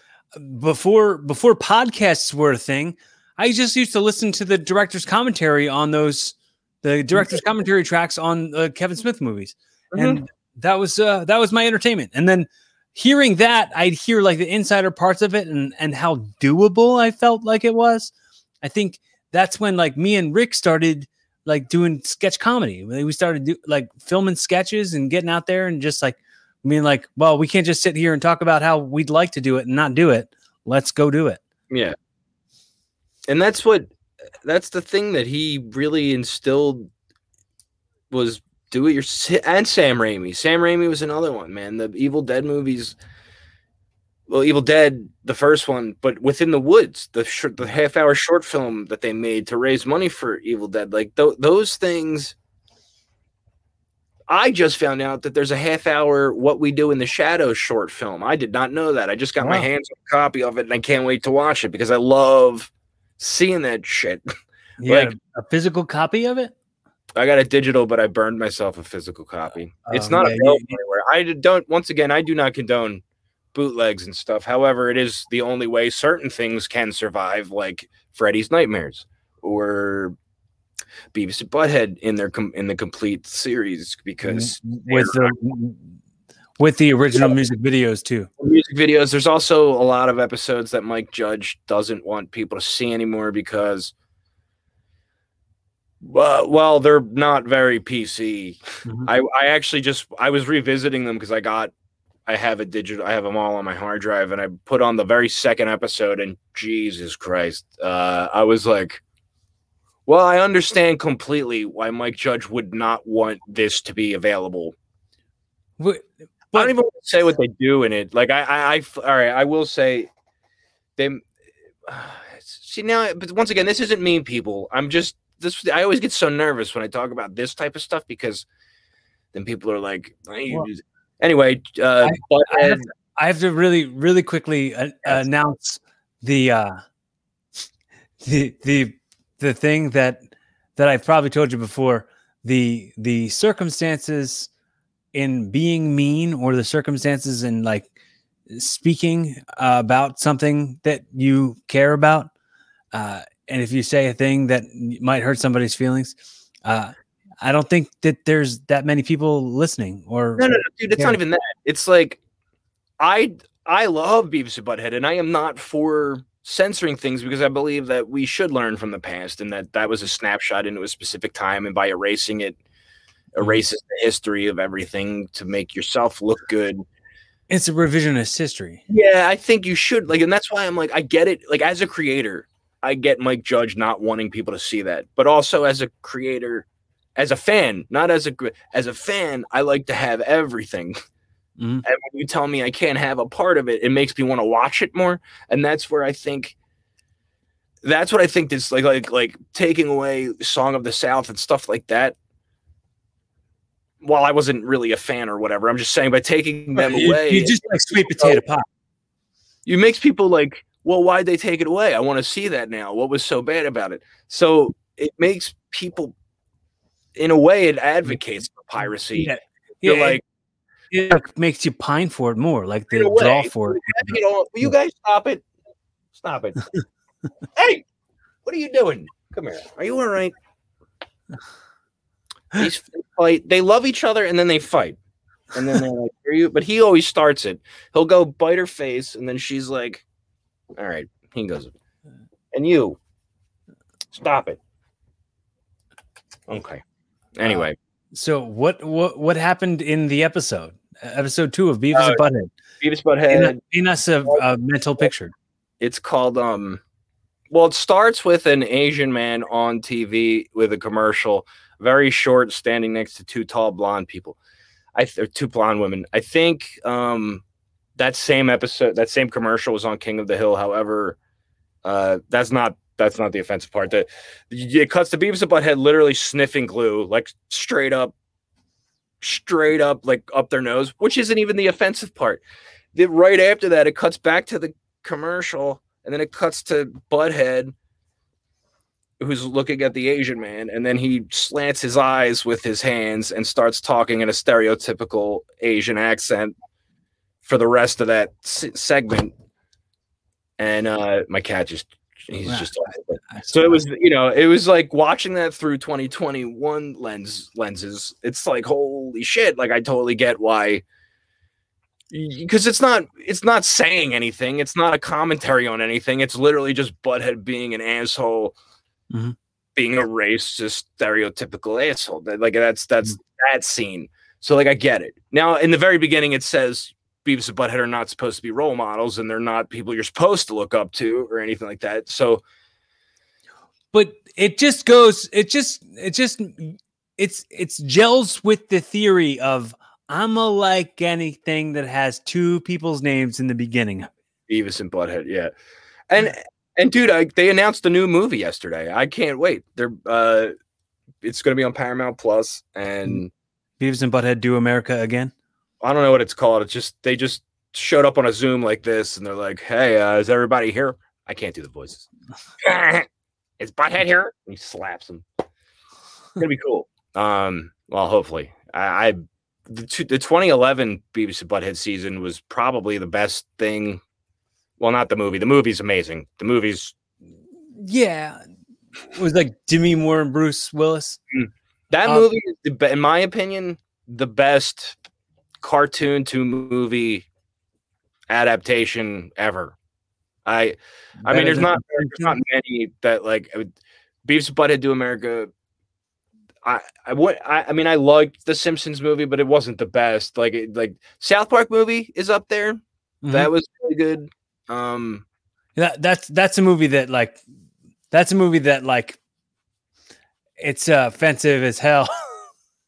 before before podcasts were a thing. I just used to listen to the director's commentary on those the director's commentary tracks on uh, Kevin Smith movies, and that was uh, that was my entertainment. And then hearing that, I'd hear like the insider parts of it and and how doable I felt like it was. I think that's when like me and Rick started like doing sketch comedy. We started do, like filming sketches and getting out there and just like I mean, like, well, we can't just sit here and talk about how we'd like to do it and not do it. Let's go do it. Yeah. And that's what that's the thing that he really instilled was do it your and Sam Raimi. Sam Raimi was another one, man. The Evil Dead movies well, Evil Dead, the first one, but within the woods, the sh- the half hour short film that they made to raise money for Evil Dead, like th- those things. I just found out that there's a half hour What We Do in the Shadows short film. I did not know that. I just got my hands on a copy of it and I can't wait to watch it because I love seeing that shit. You Like- a, physical copy of it. I got a digital, but I burned myself a physical copy. Uh, it's Oh, not yeah, available you- anywhere. I don't. Once again, I do not condone bootlegs and stuff. However, it is the only way certain things can survive, like Freddy's Nightmares or Beavis and Butthead in their com- in the complete series because with the with the original music videos too. music videos. There's also a lot of episodes that Mike Judge doesn't want people to see anymore because, well, well, they're not very PC. Mhm. I I actually just I was revisiting them because I got I have a digital I have them all on my hard drive and I put on the very second episode and Jesus Christ, uh, I was like. Well, I understand completely why Mike Judge would not want this to be available Wh- I don't But- even want to say what they do in it. Like I, I, I all right. I will say, they. see now, but once again, this isn't mean people. I'm just this. I always get so nervous when I talk about this type of stuff because then people are like, "Why Well, use-" anyway. Uh, I have Butthead, I have to really, really quickly uh, Yes. announce the uh, the the the thing that that I've probably told you before. The the circumstances in being mean, or the circumstances in like speaking uh, about something that you care about, uh, and if you say a thing that might hurt somebody's feelings, uh, I don't think that there's that many people listening. Or no, no, no, dude. It's not even that. It's like I, I love Beavis and Butthead, and I am not for censoring things because I believe that we should learn from the past, and that that was a snapshot into a specific time, and by erasing it, mm-hmm. erases the history of everything to make yourself look good. it's a revisionist history. Yeah, I think you should like, and that's why I'm like, I get it. Like as a creator, I get Mike Judge not wanting people to see that, but also as a creator, as a fan, not as a as a fan, I like to have everything. Mhm. And when you tell me I can't have a part of it, it makes me want to watch it more, and that's where I think. That's what I think. This like like like taking away Song of the South and stuff like that. While I wasn't really a fan or whatever, I'm just saying by taking them you, away, you just like sweet potato pie. You makes people like well, why'd they take it away? I want to see that now. What was so bad about it? So it makes people, in a way, it advocates for piracy. Yeah, You're yeah, like, it, it makes you pine for it more, like the way, draw for it. you know, will you guys stop it? Stop it. hey, what are you doing? Come here. Are you all right? These fight. They love each other and then they fight. And then they're like, are you? But he always starts it. He'll go bite her face, and then she's like, all right. He goes, and you stop it. Okay. Anyway, So what what what happened in the episode? Uh, Episode two of Beavis Uh, and Butthead. Beavis Butthead. paint us a, a mental picture. it's called um well it starts with an asian man on tv with a commercial very short standing next to two tall blonde people i th- or two blonde women i think um that same episode that same commercial was on king of the hill however uh that's not that's not the offensive part. That it cuts to beavis and butthead literally sniffing glue like straight up straight up like up their nose which isn't even the offensive part. Then right after that it cuts back to the commercial and then it cuts to Butthead who's looking at the Asian man and then he slants his eyes with his hands and starts talking in a stereotypical Asian accent for the rest of that segment. And uh my cat just he's Wow. just so it was you know it was like watching that through 2021 lens lenses it's like holy shit like I totally get why because it's not it's not saying anything. It's not a commentary on anything. It's literally just butthead being an asshole Mhm. being a racist stereotypical asshole. Like that's that's that scene. So like i get it. Now in the very beginning it says beavis and butthead are not supposed to be role models and they're not people you're supposed to look up to or anything like that. So but it just goes it just it just it's it's gels with the theory of i'm a like anything that has two people's names in the beginning. Beavis and butthead yeah. And and dude I, they announced a new movie yesterday. I can't wait. They're uh it's going to be on paramount plus and beavis and butthead do america again I don't know what it's called. It's just they just showed up on a Zoom like this, and they're like, "Hey, uh, is everybody here?" I can't do the voices. is Butthead here? And he slaps him. It's gonna be cool. Um, well, hopefully, I, I the, two, the 2011 Beavis and Butthead season was probably the best thing. Well, not the movie. The movie's amazing. The movie's yeah it was like Demi Moore and Bruce Willis. that Uh, movie is, the, in my opinion, the best cartoon to movie adaptation ever. I I mean, there's not there's not many that like I would- Beavis and Butthead do America. I I would I, I mean I liked the Simpsons movie, but it wasn't the best. Like it, like South Park movie is up there. Mhm. That was really good. Um, That that's that's a movie that like that's a movie that like it's uh, offensive as hell.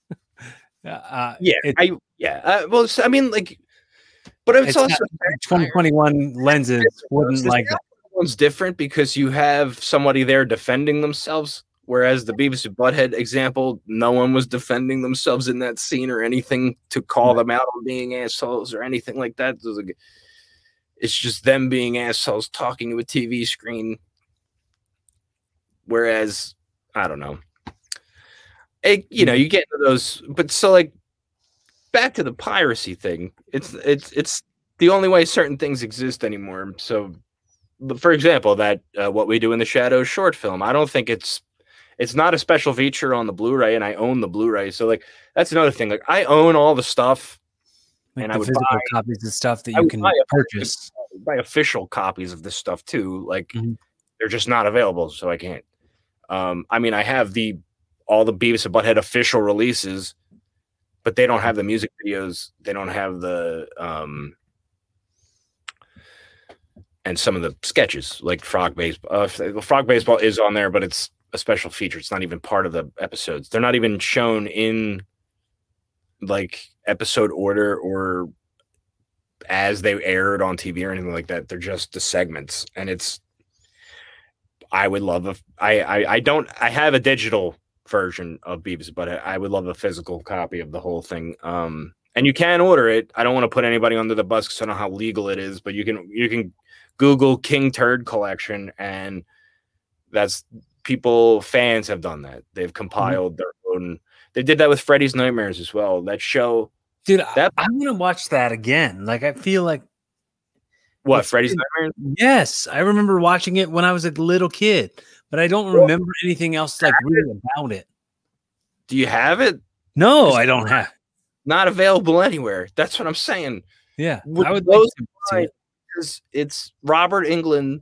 uh, yeah, it- I yeah. Uh, well, I mean like, but it's, It's also not- 2021 lenses wouldn't like Park one's different because you have somebody there defending themselves. Whereas the Beavis and Butthead example, no one was defending themselves in that scene or anything to call them out on being assholes or anything like that. It's just them being assholes talking to a TV screen. Whereas, I don't know. It, you know, you get into those, but so like back to the piracy thing. It's it's it's the only way certain things exist anymore. So, for example, that uh, what we do in the shadows short film, I don't think it's it's not a special feature on the Blu-ray, and I own the Blu-ray. So like that's another thing. Like I own all the stuff, like and I the would physical buy- copies of stuff that I you can buy purchase. buy official copies of this stuff too. Like Mhm. they're just not available, so I can't. Um, I mean, I have the all the Beavis and Butthead official releases, but they don't have the music videos. They don't have the um, and some of the sketches like Frog Baseball. Uh, Frog Baseball is on there, but it's a special feature. It's not even part of the episodes. They're not even shown in like episode order or as they aired on TV or anything like that. They're just the segments, and it's. I would love a. I I, I don't. I have a digital version of Beavis, but I, would love a physical copy of the whole thing. Um, and you can order it. I don't want to put anybody under the bus because I don't know how legal it is, but you can you can Google King Turd collection, and that's people fans have done that. They've compiled their own. They did that with Freddy's Nightmares as well. That show, Dude, That- I, I'm gonna watch that again. Like I feel like what It's Nightmares? yes, I remember watching it when I was a little kid, but I don't remember anything else like really about it. Do you have it? No, I don't have. Not available anywhere. That's what I'm saying. Yeah, I would those like to see it. It's, it's Robert Englund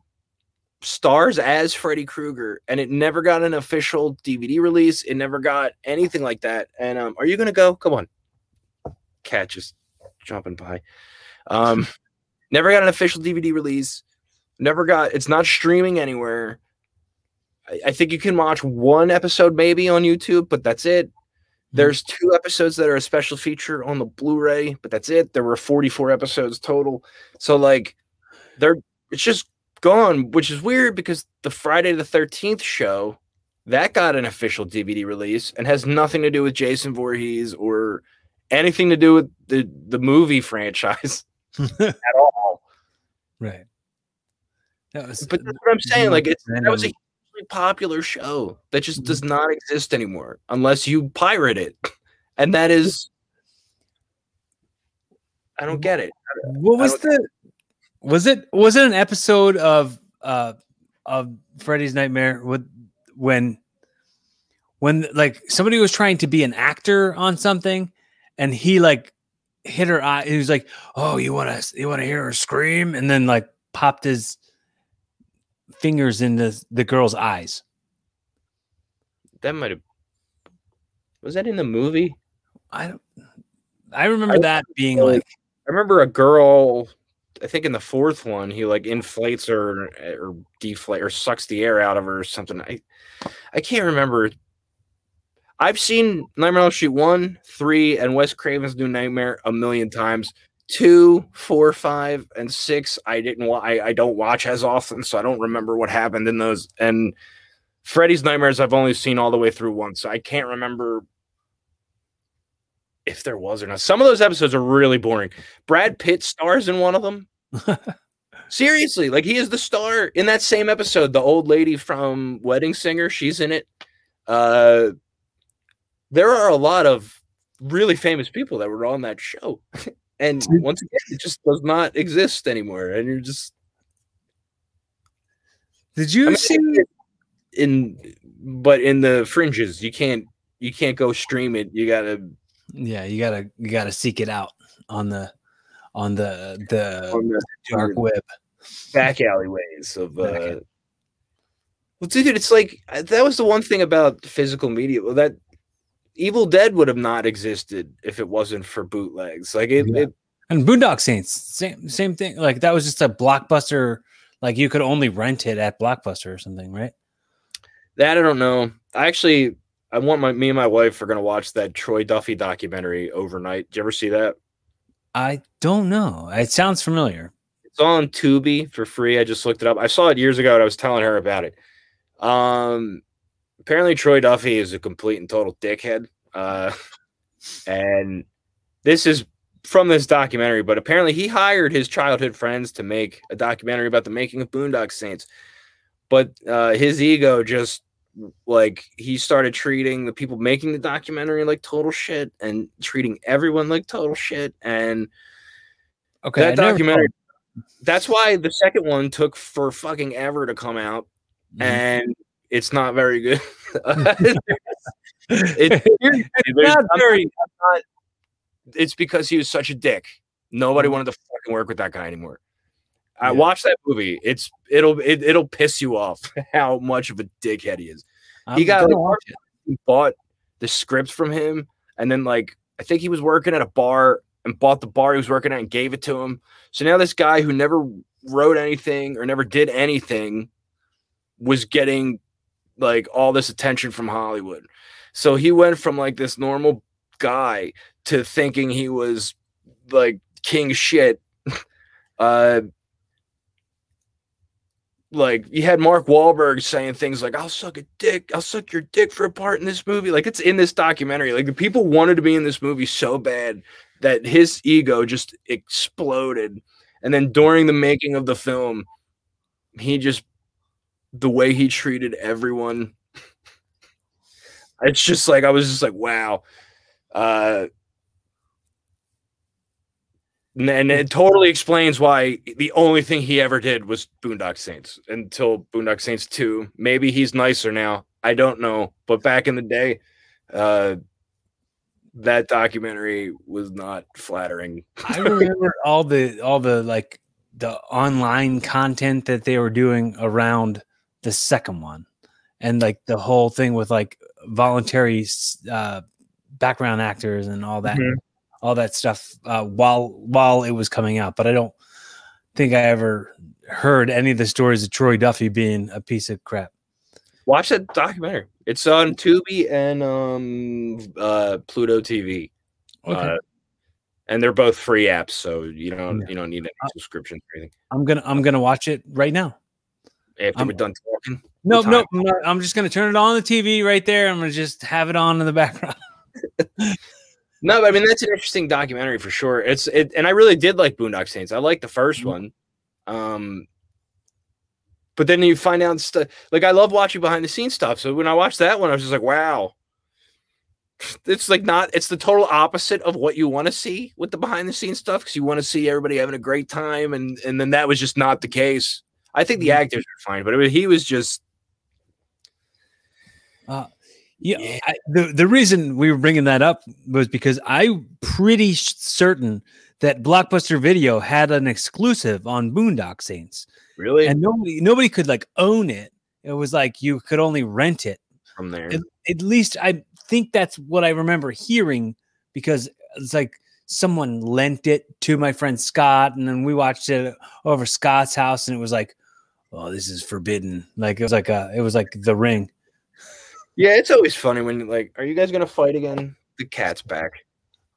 stars as Freddy Krueger, and it never got an official DVD release. It never got anything like that. And um, are you gonna go? Come on, cat just jumping by. Um, never got an official DVD release. Never got. It's not streaming anywhere. I, I think you can watch one episode maybe on YouTube, but that's it. Hmm. There's two episodes that are a special feature on the Blu-ray, but that's it. There were 44 episodes total. So like they're it's just gone, which is weird because the Friday the 13th show that got an official DVD release and has nothing to do with Jason Voorhees or anything to do with the the movie franchise at all. right. That was, But that's what I'm saying. Like it's that was a popular show that just does not exist anymore unless you pirate it. And that is I don't get it. what was the was it was it an episode of uh of Freddy's Nightmare with when when like somebody was trying to be an actor on something and he like hit her eye he was like oh you want to you want to hear her scream and then like popped his fingers in the the girl's eyes That might have was that in the movie? i don't i remember I- that being Oh, like I remember a girl. I think in the fourth one, he like inflates her eh, or deflate or sucks the air out of her or something. I I can't remember. I've seen Nightmare on Elm Street one, three, and Wes Craven's New Nightmare a million times. Two, four, five, and six. I didn't. Wa- I I don't watch as often, so I don't remember what happened in those. And Freddy's Nightmares, I've only seen all the way through once, so I can't remember if there was or not. Some of those episodes are really boring. Brad Pitt stars in one of them. Seriously, like he is the star in that same episode. The old lady from Wedding Singer, she's in it. Uh, there are a lot of really famous people that were on that show, and once again, it just does not exist anymore. And you're just did you I mean, see in, but in the fringes, you can't you can't go stream it. You gotta yeah you gotta you gotta seek it out on the on the the on the dark web back alleyways of uh well dude it's like uh, that was the one thing about physical media well that evil dead would have not existed if it wasn't for bootlegs like it, Yeah. it And Boondock Saints, same same thing. Like that was just a blockbuster. Like you could only rent it at Blockbuster or something, right? that i don't know i actually i want my me and my wife are going to watch that troy duffy documentary overnight did you ever see that I don't know. It sounds familiar. It's on Tubi for free. I just looked it up. I saw it years ago and I was telling her about it. Um apparently Troy Duffy is a complete and total dickhead. Uh and this is from this documentary, but apparently he hired his childhood friends to make a documentary about the making of Boondock Saints. But uh his ego just like he started treating the people making the documentary like total shit and treating everyone like total shit and Okay, that I documentary. That's why the second one took for fucking ever to come out, it. and it's not very good. it's, It's not very. it's because he was such a dick. Nobody mm. wanted to fucking work with that guy anymore. I Yeah. watched that movie. It's it'll it, it'll piss you off how much of a dickhead he is. I'm he got, like, it. Bought the script from him, and then like I think he was working at a bar and bought the bar he was working at and gave it to him. So now this guy who never wrote anything or never did anything was getting like all this attention from Hollywood. So he went from like this normal guy to thinking he was like king shit. uh like you had Mark Wahlberg saying things like "I'll suck a dick, I'll suck your dick for a part in this movie." Like it's in this documentary. Like the people wanted to be in this movie so bad that his ego just exploded. And then during the making of the film, he just the way he treated everyone. It's just like I was just like, wow. Uh and- it totally explains why the only thing he ever did was Boondock Saints until Boondock Saints 2. Maybe he's nicer now. I don't know. But back in the day, uh that documentary was not flattering. I remember all the all the like the online content that they were doing around the second one, and like the whole thing with like voluntary uh, background actors and all that, Mhm. all that stuff uh, while while it was coming out. But I don't think I ever heard any of the stories of Troy Duffy being a piece of crap. Watch that documentary. It's on Tubi and um uh Pluto TV. Uh, and they're both free apps, so you don't Yeah. you don't need any subscriptions or anything. I'm gonna I'm gonna watch it right now. After I'm- we're done talking. No, time? no, I'm, not- I'm just gonna turn it on the TV right there. I'm gonna just have it on in the background. No, I mean that's an interesting documentary for sure. It's it, and I really did like Boondock Saints. I like the 1st Mhm. one. Um, but then you find out stuff like I love watching behind the scenes stuff. So when I watched that one, I was just like, wow. It's like not. It's the total opposite of what you want to see with the behind the scenes stuff because you want to see everybody having a great time, and and then that was just not the case. I think the Mhm. actors are fine, but it was, he was just Yeah, Yeah. I, the the reason we were bringing that up was because I'm pretty certain that Blockbuster Video had an exclusive on Boondock Saints, really and nobody nobody could like own it. It was like you could only rent it. from there. At, at least I think that's what I remember hearing because it's like someone lent it to my friend Scott, and then we watched it over Scott's house, and it was like, oh, this is forbidden. Like it was like a it was like The Ring. Yeah, it's always funny when like, are you guys gonna fight again? The cat's back.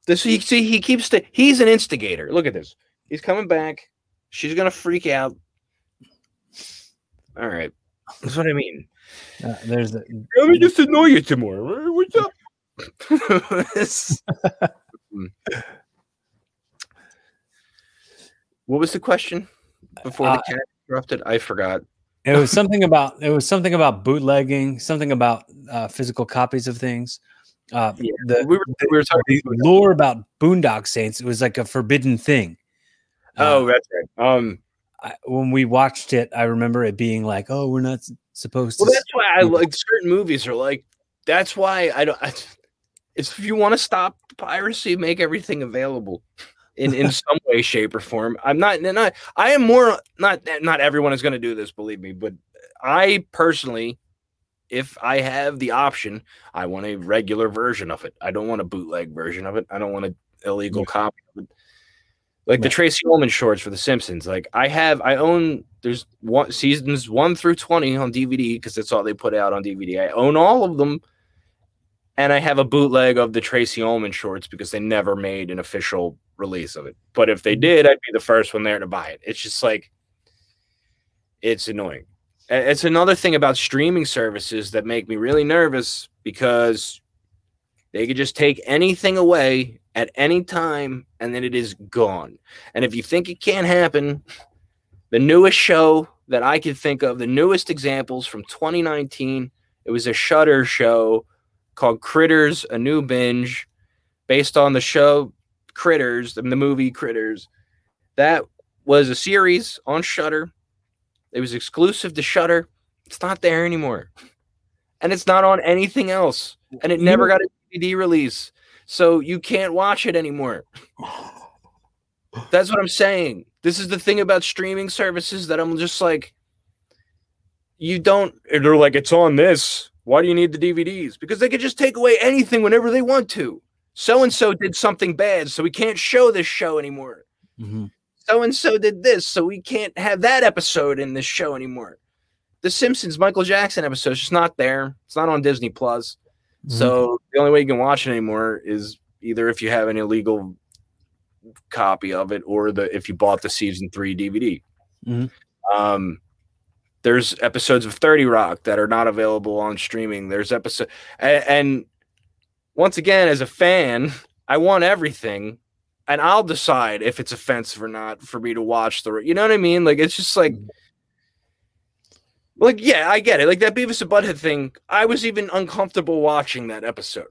This he see he keeps the he's an instigator. Look at this. He's coming back. She's gonna freak out. All right, that's what I mean. Uh, there's the, Let me just annoy you tomorrow. What's up? What was the question before Uh, the cat interrupted? I forgot. It was something about it was something about bootlegging, something about uh, physical copies of things. Uh, Yeah, the, we were we were talking. the lore about Boondock Saints. It was like a forbidden thing. oh, Uh, that's right. Um, I, when we watched it, I remember it being like, "Oh, we're not supposed Well, to." that's why I like certain movies are like. That's why I don't. I, it's if you want to stop piracy, make everything available in in some way, shape, or form. I'm not. Not. I am more. Not. Not everyone is going to do this. Believe me, but I personally, if I have the option, I want a regular version of it. I don't want a bootleg version of it. I don't want an illegal copy of it. Like the Tracey Ullman shorts for The Simpsons. Like I have, I own. There's one seasons one through twenty on DVD because that's all they put out on DVD. I own all of them, and I have a bootleg of the Tracey Ullman shorts because they never made an official release of it. But if they did, I'd be the first one there to buy it. It's just like it's annoying. It's another thing about streaming services that make me really nervous because they could just take anything away at any time and then it is gone. And if you think it can't happen, the newest show that I could think of, the newest examples from 2019, it was a Shudder show called Critters: A New Binge, based on the show Critters, the the movie Critters. That was a series on Shudder. It was exclusive to Shudder. It's not there anymore, and it's not on anything else. And it never got a DVD release, so you can't watch it anymore. That's what I'm saying. This is the thing about streaming services that I'm just like, you don't. They're like, it's on this. Why do you need the DVDs? Because they could just take away anything whenever they want to. So and so did something bad, so we can't show this show anymore. So and so did this, so we can't have that episode in this show anymore. The Simpsons Michael Jackson episode is just not there. It's not on Disney Plus. So the only way you can watch it anymore is either if you have an illegal copy of it or the if you bought the season three DVD. Mhm. Um, there's episodes of 30 Rock that are not available on streaming. There's episode and, and once again, as a fan, I want everything, and I'll decide if it's offensive or not for me to watch the. You know what I mean? Like it's just like Like, yeah, I get it. Like that Beavis and Butthead thing, I was even uncomfortable watching that episode.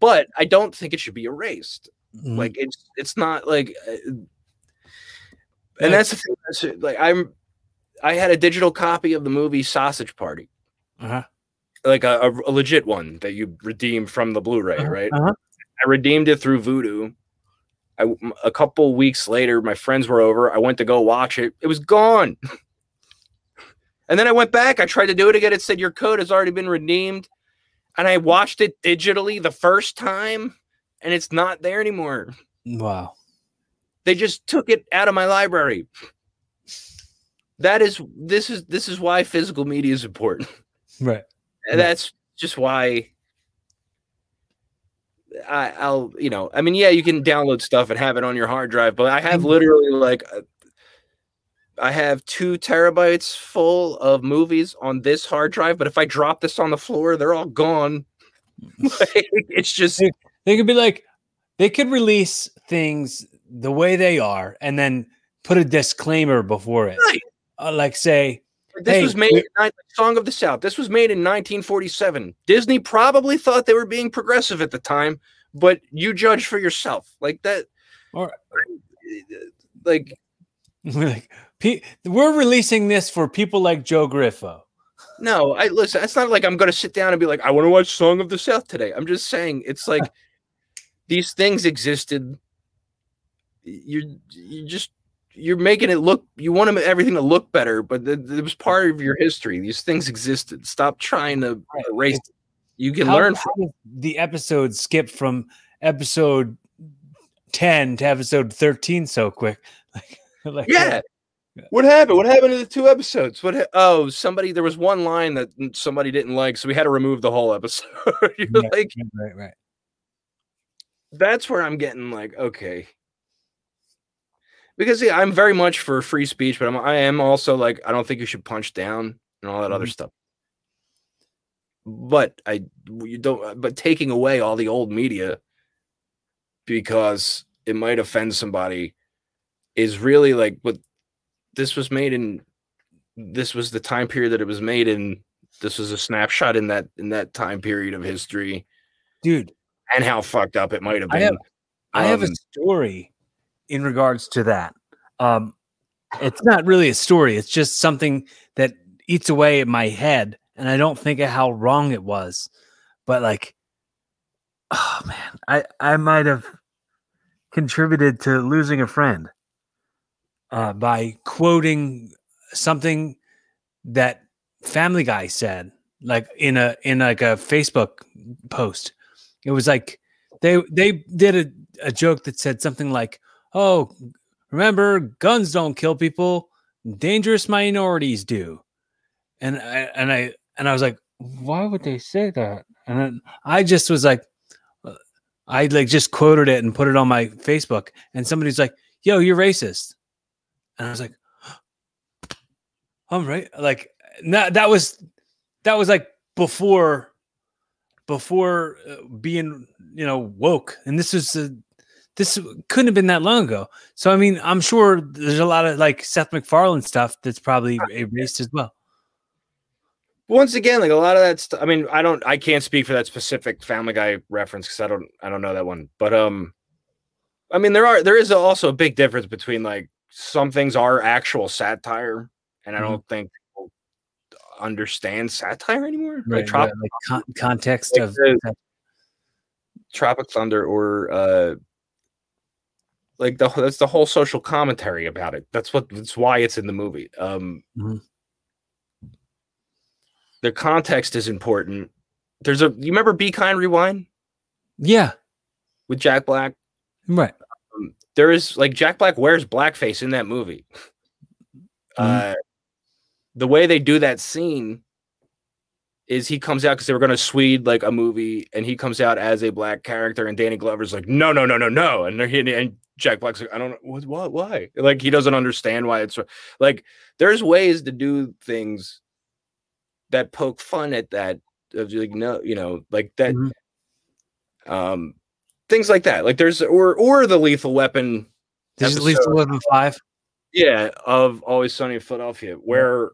But I don't think it should be erased. Mhm. Like it's it's not like uh, and Like- that's the thing. That's, like I'm I had a digital copy of the movie Sausage Party, uh-huh. Like a, a, legit one that you redeem from the Blu-ray, right? Uh-huh. I redeemed it through Vudu. I, a couple weeks later, my friends were over. I went to go watch it. It was gone. and then I went back. I tried to do it again. It said your code has already been redeemed. And I watched it digitally the first time, and it's not there anymore. Wow. They just took it out of my library. That is this is this is why physical media is important. Right. And that's just why I, I'll, you know, I mean, yeah, you can download stuff and have it on your hard drive, but I have literally like, uh, I have two terabytes full of movies on this hard drive, but if I drop this on the floor, they're all gone. Like, it's just, They could be like, they could release things the way they are and then put a disclaimer before it. Right. Uh, like say, this Hey, was made in Song of the South. This was made in 1947. Disney probably thought they were being progressive at the time, but you judge for yourself. Like that, or uh, like like, we're releasing this for people like Joe Griffo. No, I listen. It's not like I'm going to sit down and be like, I want to watch Song of the South today. I'm just saying it's like these things existed. You're you just you're making it look. You want everything to look better, but it was part of your history. These things existed. Stop trying to Right. erase. It. You can How- learn from. the episode skip from episode 10 to episode 13 so quick. Like, like Yeah. What happened? What happened to the two episodes? What? Ha- oh, somebody. There was one line that somebody didn't like, so we had to remove the whole episode. Right, like, right, right. that's where I'm getting like, okay. Because yeah, I'm very much for free speech, but I'm I am also like I don't think you should punch down and all that other Mhm. stuff. But I you don't but taking away all the old media because it might offend somebody is really like but this was made in this was the time period that it was made in this was a snapshot in that in that time period of history Dude, and how fucked up it might have I been. have- I have a Um, story in regards to that. Um, it's not really a story. It's just something that eats away at my head, and I don't think of how wrong it was. But like, oh man, I I might have contributed to losing a friend uh, by quoting something that Family Guy said, like in a in like a Facebook post. It was like they they did a, a joke that said something like, "Oh, remember, guns don't kill people; dangerous minorities do." And I and I and I was like, "Why would they say that?" And I just was like, uh, I like just quoted it and put it on my Facebook, and somebody's like, "Yo, you're racist," and I was like, "I'm right." Like that that was that was like before before uh, being you know woke and this was uh, this couldn't have been that long ago so i mean i'm sure there's a lot of like seth macfarlane stuff that's probably erased as well once again, like a lot of that stuff. I mean, I don't, I can't speak for that specific Family Guy reference because I don't, I don't know that one. But um, I mean, there are, there is also a big difference between like some things are actual satire, and I Mhm. don't think people understand satire anymore. right, like Tropic, like con- context like of Tropic Thunder, or uh, like the that's the whole social commentary about it. That's what that's why it's in the movie. Um, Mhm. the context is important. There's a you remember Be Kind Rewind yeah with Jack Black? right Um, there is like Jack Black wears blackface in that movie. Uh, the way they do that scene is he comes out because they were going to Swede like a movie, and he comes out as a black character, and Danny Glover's like, no, no, no, no, no, and they're hitting, and Jack Black's like, I don't know what, what, why, like he doesn't understand why it's like there's ways to do things that poke fun at that, of like no, you know, like that, Mhm. um, things like that, like there's or or the Lethal Weapon this is episode- 11 5 yeah, of Always Sunny in Philadelphia, where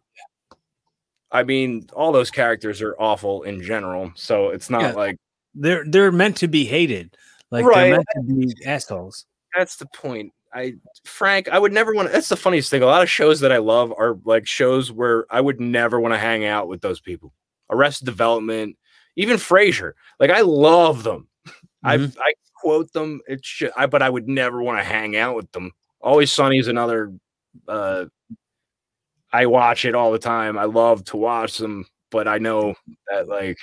I mean, all those characters are awful in general, so it's not Yeah. like They're they're meant to be hated. Like Right. they're meant to be assholes. that's the point. I Frank, I would never want to. That's the funniest thing. A lot of shows that I love are like shows where I would never want to hang out with those people. Arrested Development, even Frasier. Like I love them. I Mhm. I quote them. It's sh- I, but I would never want to hang out with them. Always Sunny is another. Uh, I watch it all the time. I love to watch them, but I know that like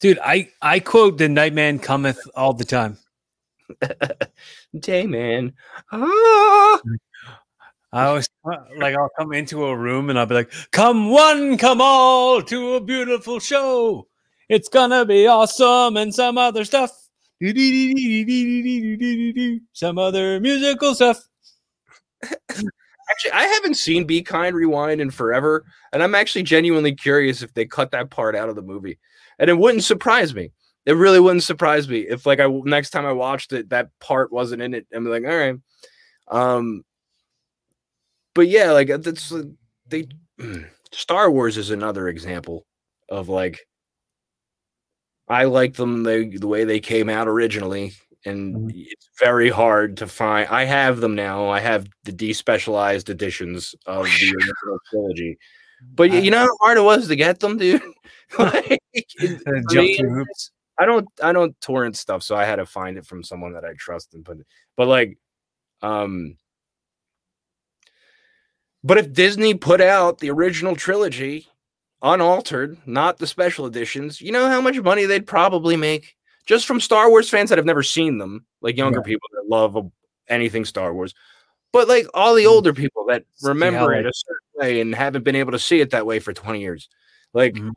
Dude, I I quote the Nightman cometh all the time. Dayman. Ah! I always like I'll come into a room and I'll be like, "Come one, come all to a beautiful show. It's gonna be awesome and some other stuff. Some other musical stuff." Actually, I haven't seen Be Kind Rewind in forever, and I'm actually genuinely curious if they cut that part out of the movie. And it wouldn't surprise me. It really wouldn't surprise me if, like, I next time I watched it, that part wasn't in it. I'm like, all right. Um, but yeah, like that's uh, they. Star Wars is another example of like. I like them the the way they came out originally, and Mhm. it's very hard to find. I have them now. I have the despecialized editions of the original trilogy. But I- you know how hard it was to get them, dude. like, it- for jump me, through hoops. I don't I don't torrent stuff, so I had to find it from someone that I trust and put It. but like um but if Disney put out the original trilogy unaltered, not the special editions, you know how much money they'd probably make just from Star Wars fans that have never seen them, like younger Right. people that love anything Star Wars. But like all the Mm. older people that See how, remember it a certain way and haven't been able to see it that way for 20 years. Like Mhm.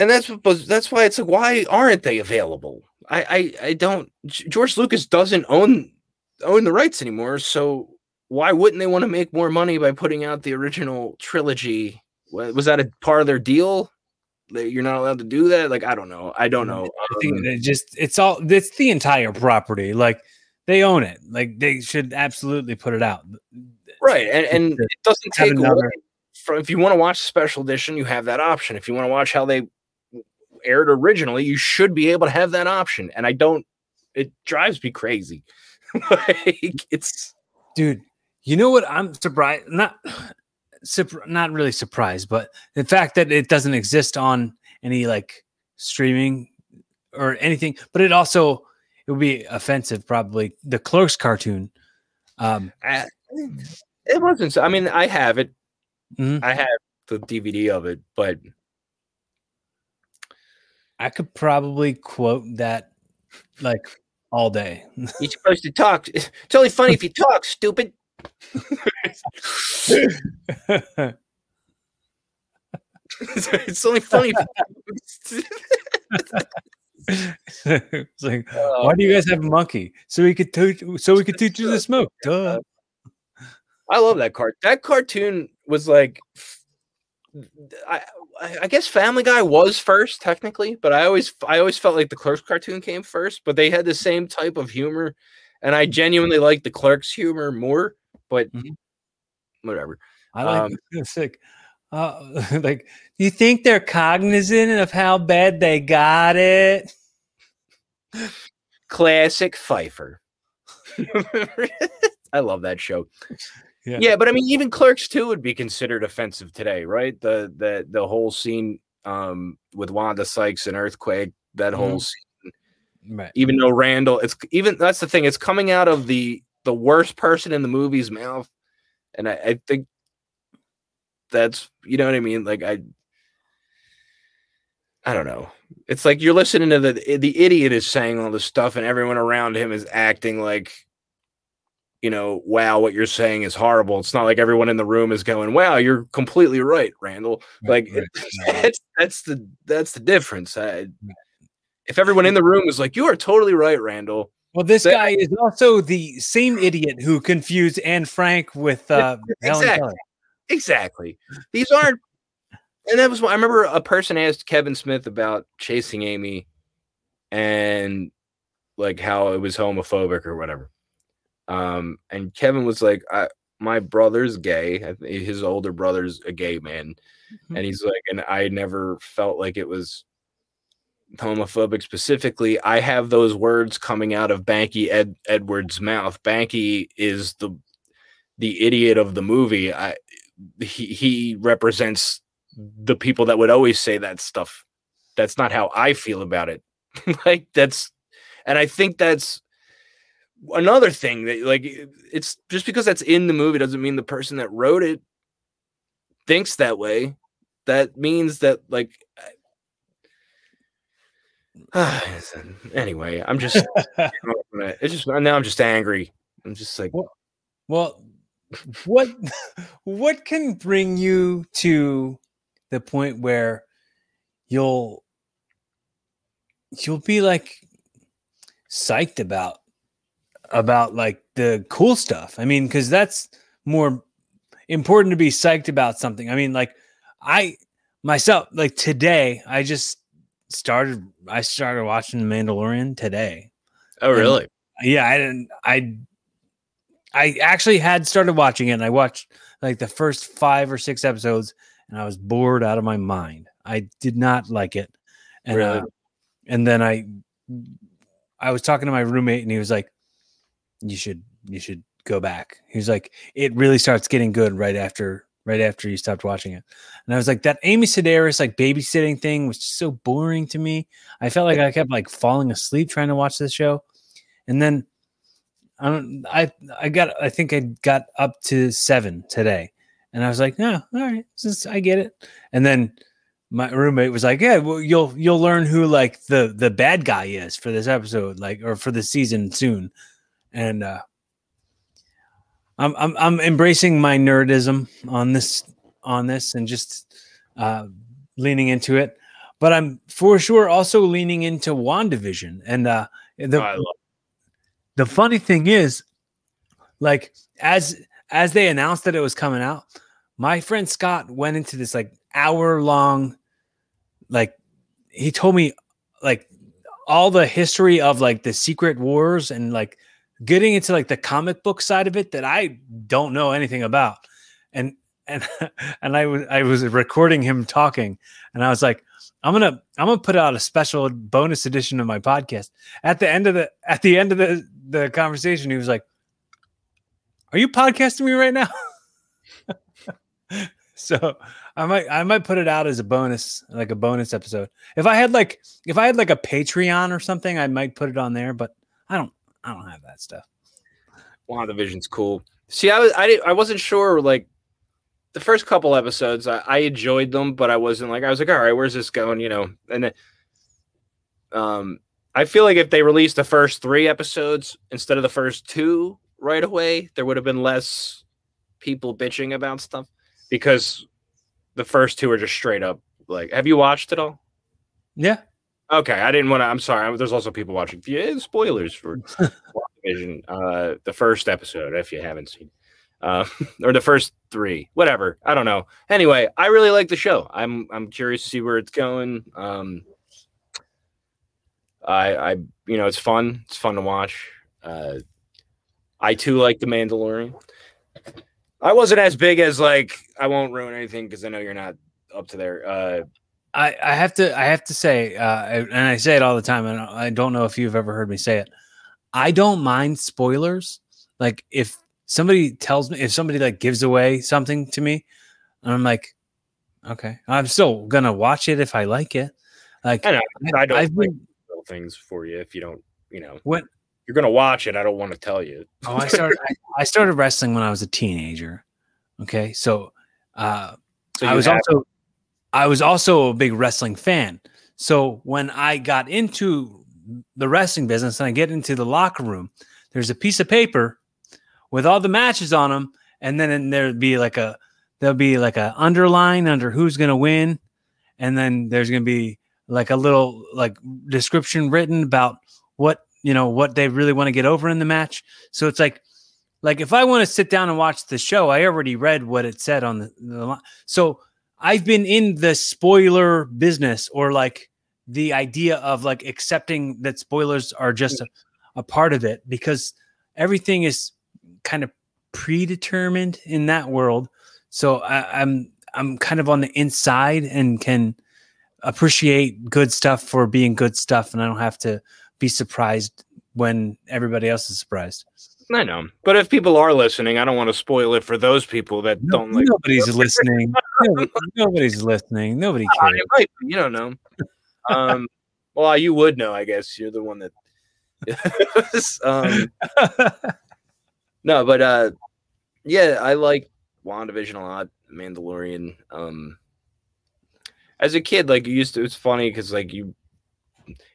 and that's that's why it's like why aren't they available i i, I don't george lucas doesn't own own the rights anymore so why wouldn't they want to make more money by putting out the original trilogy was that a part of their deal you're not allowed to do that like i don't know i don't know I think Um, it just it's all it's the entire property. Like they own it. Like they should absolutely put it out. right and, and it doesn't take another- away from if you want to watch the special edition you have that option if you want to watch how they aired originally you should be able to have that option and i don't it drives me crazy like it's dude you know what i'm surprised not surp- not really surprised but the fact that it doesn't exist on any like streaming or anything but it also it would be offensive probably the clerks cartoon um I, it wasn't so i mean i have it. Mhm. i have the dvd of it but i could probably quote that like all day. You're supposed to talk it's only funny if you talk stupid it's only funny it's like oh, why do you guys have a monkey so we could teach so we could teach you to smoke Duh. I love that cart. That cartoon was like, I, I I guess Family Guy was first technically, but I always I always felt like the Clerks cartoon came first. But they had the same type of humor, and I genuinely liked the Clerks humor more. But Mhm. whatever. I like Um, sick. Uh, like, you think they're cognizant of how bad they got it? Classic Pfeiffer. I love that show. Yeah. Yeah. but I mean, even Clerks two would be considered offensive today, right? The the the whole scene um with Wanda Sykes and Earthquake, that whole scene. Right. Even though Randall, it's even that's the thing, it's coming out of the the worst person in the movie's mouth, and I, I think that's you know what I mean. Like I, I don't know. It's like you're listening to the the idiot is saying all this stuff, and everyone around him is acting like, you know, wow, what you're saying is horrible. It's not like everyone in the room is going, wow, you're completely right, Randall. Like right, right. that's that's the that's the difference. I, if everyone in the room is like, you are totally right, Randall. Well, this That- guy is also the same idiot who confused Anne Frank with uh, Exactly. Exactly. These aren't. And that was I remember. A person asked Kevin Smith about chasing Amy, and like how it was homophobic or whatever. Um, and Kevin was like, "I my brother's gay. His older brother's a gay man, Mhm. and he's like, and I never felt like it was homophobic specifically. I have those words coming out of Banky Ed Edwards' mouth. Banky is the the idiot of the movie. I he he represents the people that would always say that stuff. That's not how I feel about it. like that's and I think that's another thing that like it's just because that's in the movie doesn't mean the person that wrote it thinks that way. That means that like Ah, uh, anyway, I'm just it's just now I'm just angry. I'm just like Well, what what can bring you to the point where you'll you'll be like psyched about about like the cool stuff. I mean, because that's more important to be psyched about something. I mean, like I myself, like today, I just started. I started watching The Mandalorian today. oh really? Yeah, I didn't. I I actually had started watching it. and I watched like the first five or six episodes, and I was bored out of my mind. I did not like it, and Really? uh, and then I I was talking to my roommate, and he was like, "You should you should go back." He was like, "It really starts getting good right after." Right after you stopped watching it, and I was like, "That Amy Sedaris like babysitting thing was just so boring to me. I felt like I kept like falling asleep trying to watch this show, and then I don't. I I got. I think I got up to seven today, and I was like, "No, all right, is- I get it." And then my roommate was like, "Yeah, well, you'll you'll learn who like the the bad guy is for this episode, like or for the season soon." And uh, I'm I'm I'm embracing my nerdism on this on this and just uh, leaning into it. But I'm for sure also leaning into Wandavision and uh, the love the funny thing is like as as they announced that it was coming out my friend scott went into this like hour long like he told me like all the history of like the secret wars and like getting into like the comic book side of it that i don't know anything about. And and and i was i was recording him talking and i was like i'm gonna i'm gonna put out a special bonus edition of my podcast. At the end of the at the end of the the conversation he was like are you podcasting me right now? So i might i might put it out as a bonus like a bonus episode. If i had like if i had like a patreon or something i might put it on there but i don't i don't have that stuff WandaVision's cool. See, I was I I wasn't sure like the first couple episodes. I, I enjoyed them, but I wasn't like I was like, all right, where's this going? You know, and then um, I feel like if they released the first three episodes instead of the first two right away, there would have been less people bitching about stuff because the first two are just straight up like. Have you watched it all? yeah Okay, I didn't want to. I'm sorry. There's also people watching. Yeah, spoilers for WandaVision, uh, the first episode if you haven't seen, uh, or the first three, whatever. I don't know. Anyway, I really like the show. I'm I'm curious to see where it's going. Um, I I you know it's fun. It's fun to watch. Uh, I too like the Mandalorian. I wasn't as big as like I won't ruin anything because I know you're not up to there. Uh, I, I have to I have to say, uh, and I say it all the time, and I don't know if you've ever heard me say it. I don't mind spoilers. Like if somebody tells me, if somebody like gives away something to me, and I'm like, okay, I'm still gonna watch it if I like it. Like I know. I don't I've like been, little things for you if you don't, you know, when you're gonna watch it. I don't want to tell you. oh I started I, I started wrestling when I was a teenager. Okay, so uh, So I was also I was also a big wrestling fan. So when I got into the wrestling business and I get into the locker room, there's a piece of paper with all the matches on them, and then there'd be like a there'll be like a underline under who's gonna win, and then there's gonna be like a little like description written about what you know what they really want to get over in the match. So it's like like if I want to sit down and watch the show, I already read what it said on the, the line. So I've been in the spoiler business or like the idea of like accepting that spoilers are just a, a part of it because everything is kind of predetermined in that world. So I, I'm I'm kind of on the inside and can appreciate good stuff for being good stuff, and I don't have to be surprised when everybody else is surprised. I know, but if people are listening, I don't want to spoil it for those people that No- don't like. nobody's listening. No- nobody's listening. Nobody Uh, cares. it might you don't know. Um, well, you would know, I guess. You're the one that. um, no, but uh, yeah, I like WandaVision a lot. Mandalorian. Um, as a kid, like you used to, it's funny because like you,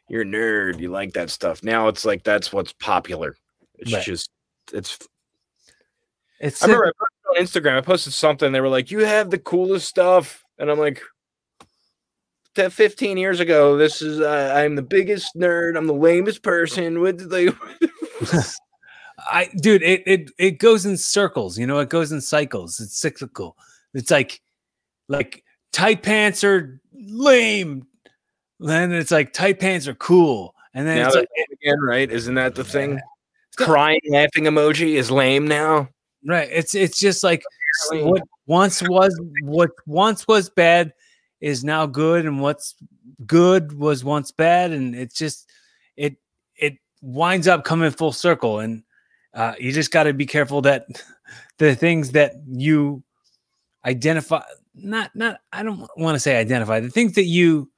you're a nerd. You like that stuff. Now it's like that's what's popular. It's Right. just it's it's I remember I posted on Instagram. I posted something. They were like, "You have the coolest stuff," and I'm like, "That 15 years ago, this is uh, I'm the biggest nerd. I'm the lamest person." With like, I dude, it it it goes in circles, you know, it goes in cycles. It's cyclical. It's like like tight pants are lame. Then it's like tight pants are cool. And then now it's like again, right? Isn't that the thing? Crying, laughing emoji is lame now. right. It's it's just like what once was what once was bad is now good, and what's good was once bad, and it's just it it winds up coming full circle. And uh, you just got to be careful that the things that you identify not not i don't want to say identify the things that you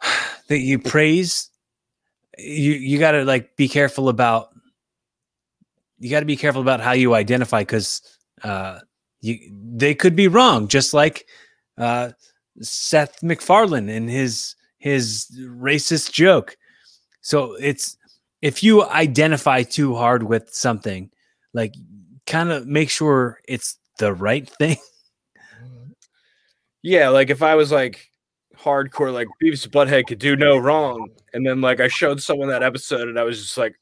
that you praise you you got to like be careful about you got to be careful about how you identify because uh you they could be wrong just like uh seth macfarlane and his his racist joke. So it's if you identify too hard with something like kind of make sure it's the right thing. Yeah, like if I was like hardcore, like Beavis and Butthead could do no wrong, and then like I showed someone that episode, and I was just like,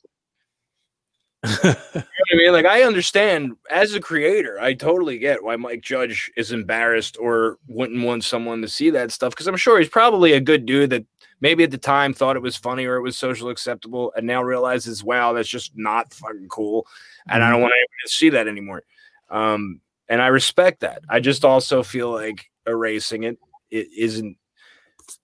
You know what I mean? Like, I understand as a creator, I totally get why Mike Judge is embarrassed or wouldn't want someone to see that stuff because I'm sure he's probably a good dude that maybe at the time thought it was funny or it was social acceptable and now realizes, wow, that's just not fucking cool. And I don't want anyone to see that anymore. Um, and I respect that. I just also feel like erasing it, it isn't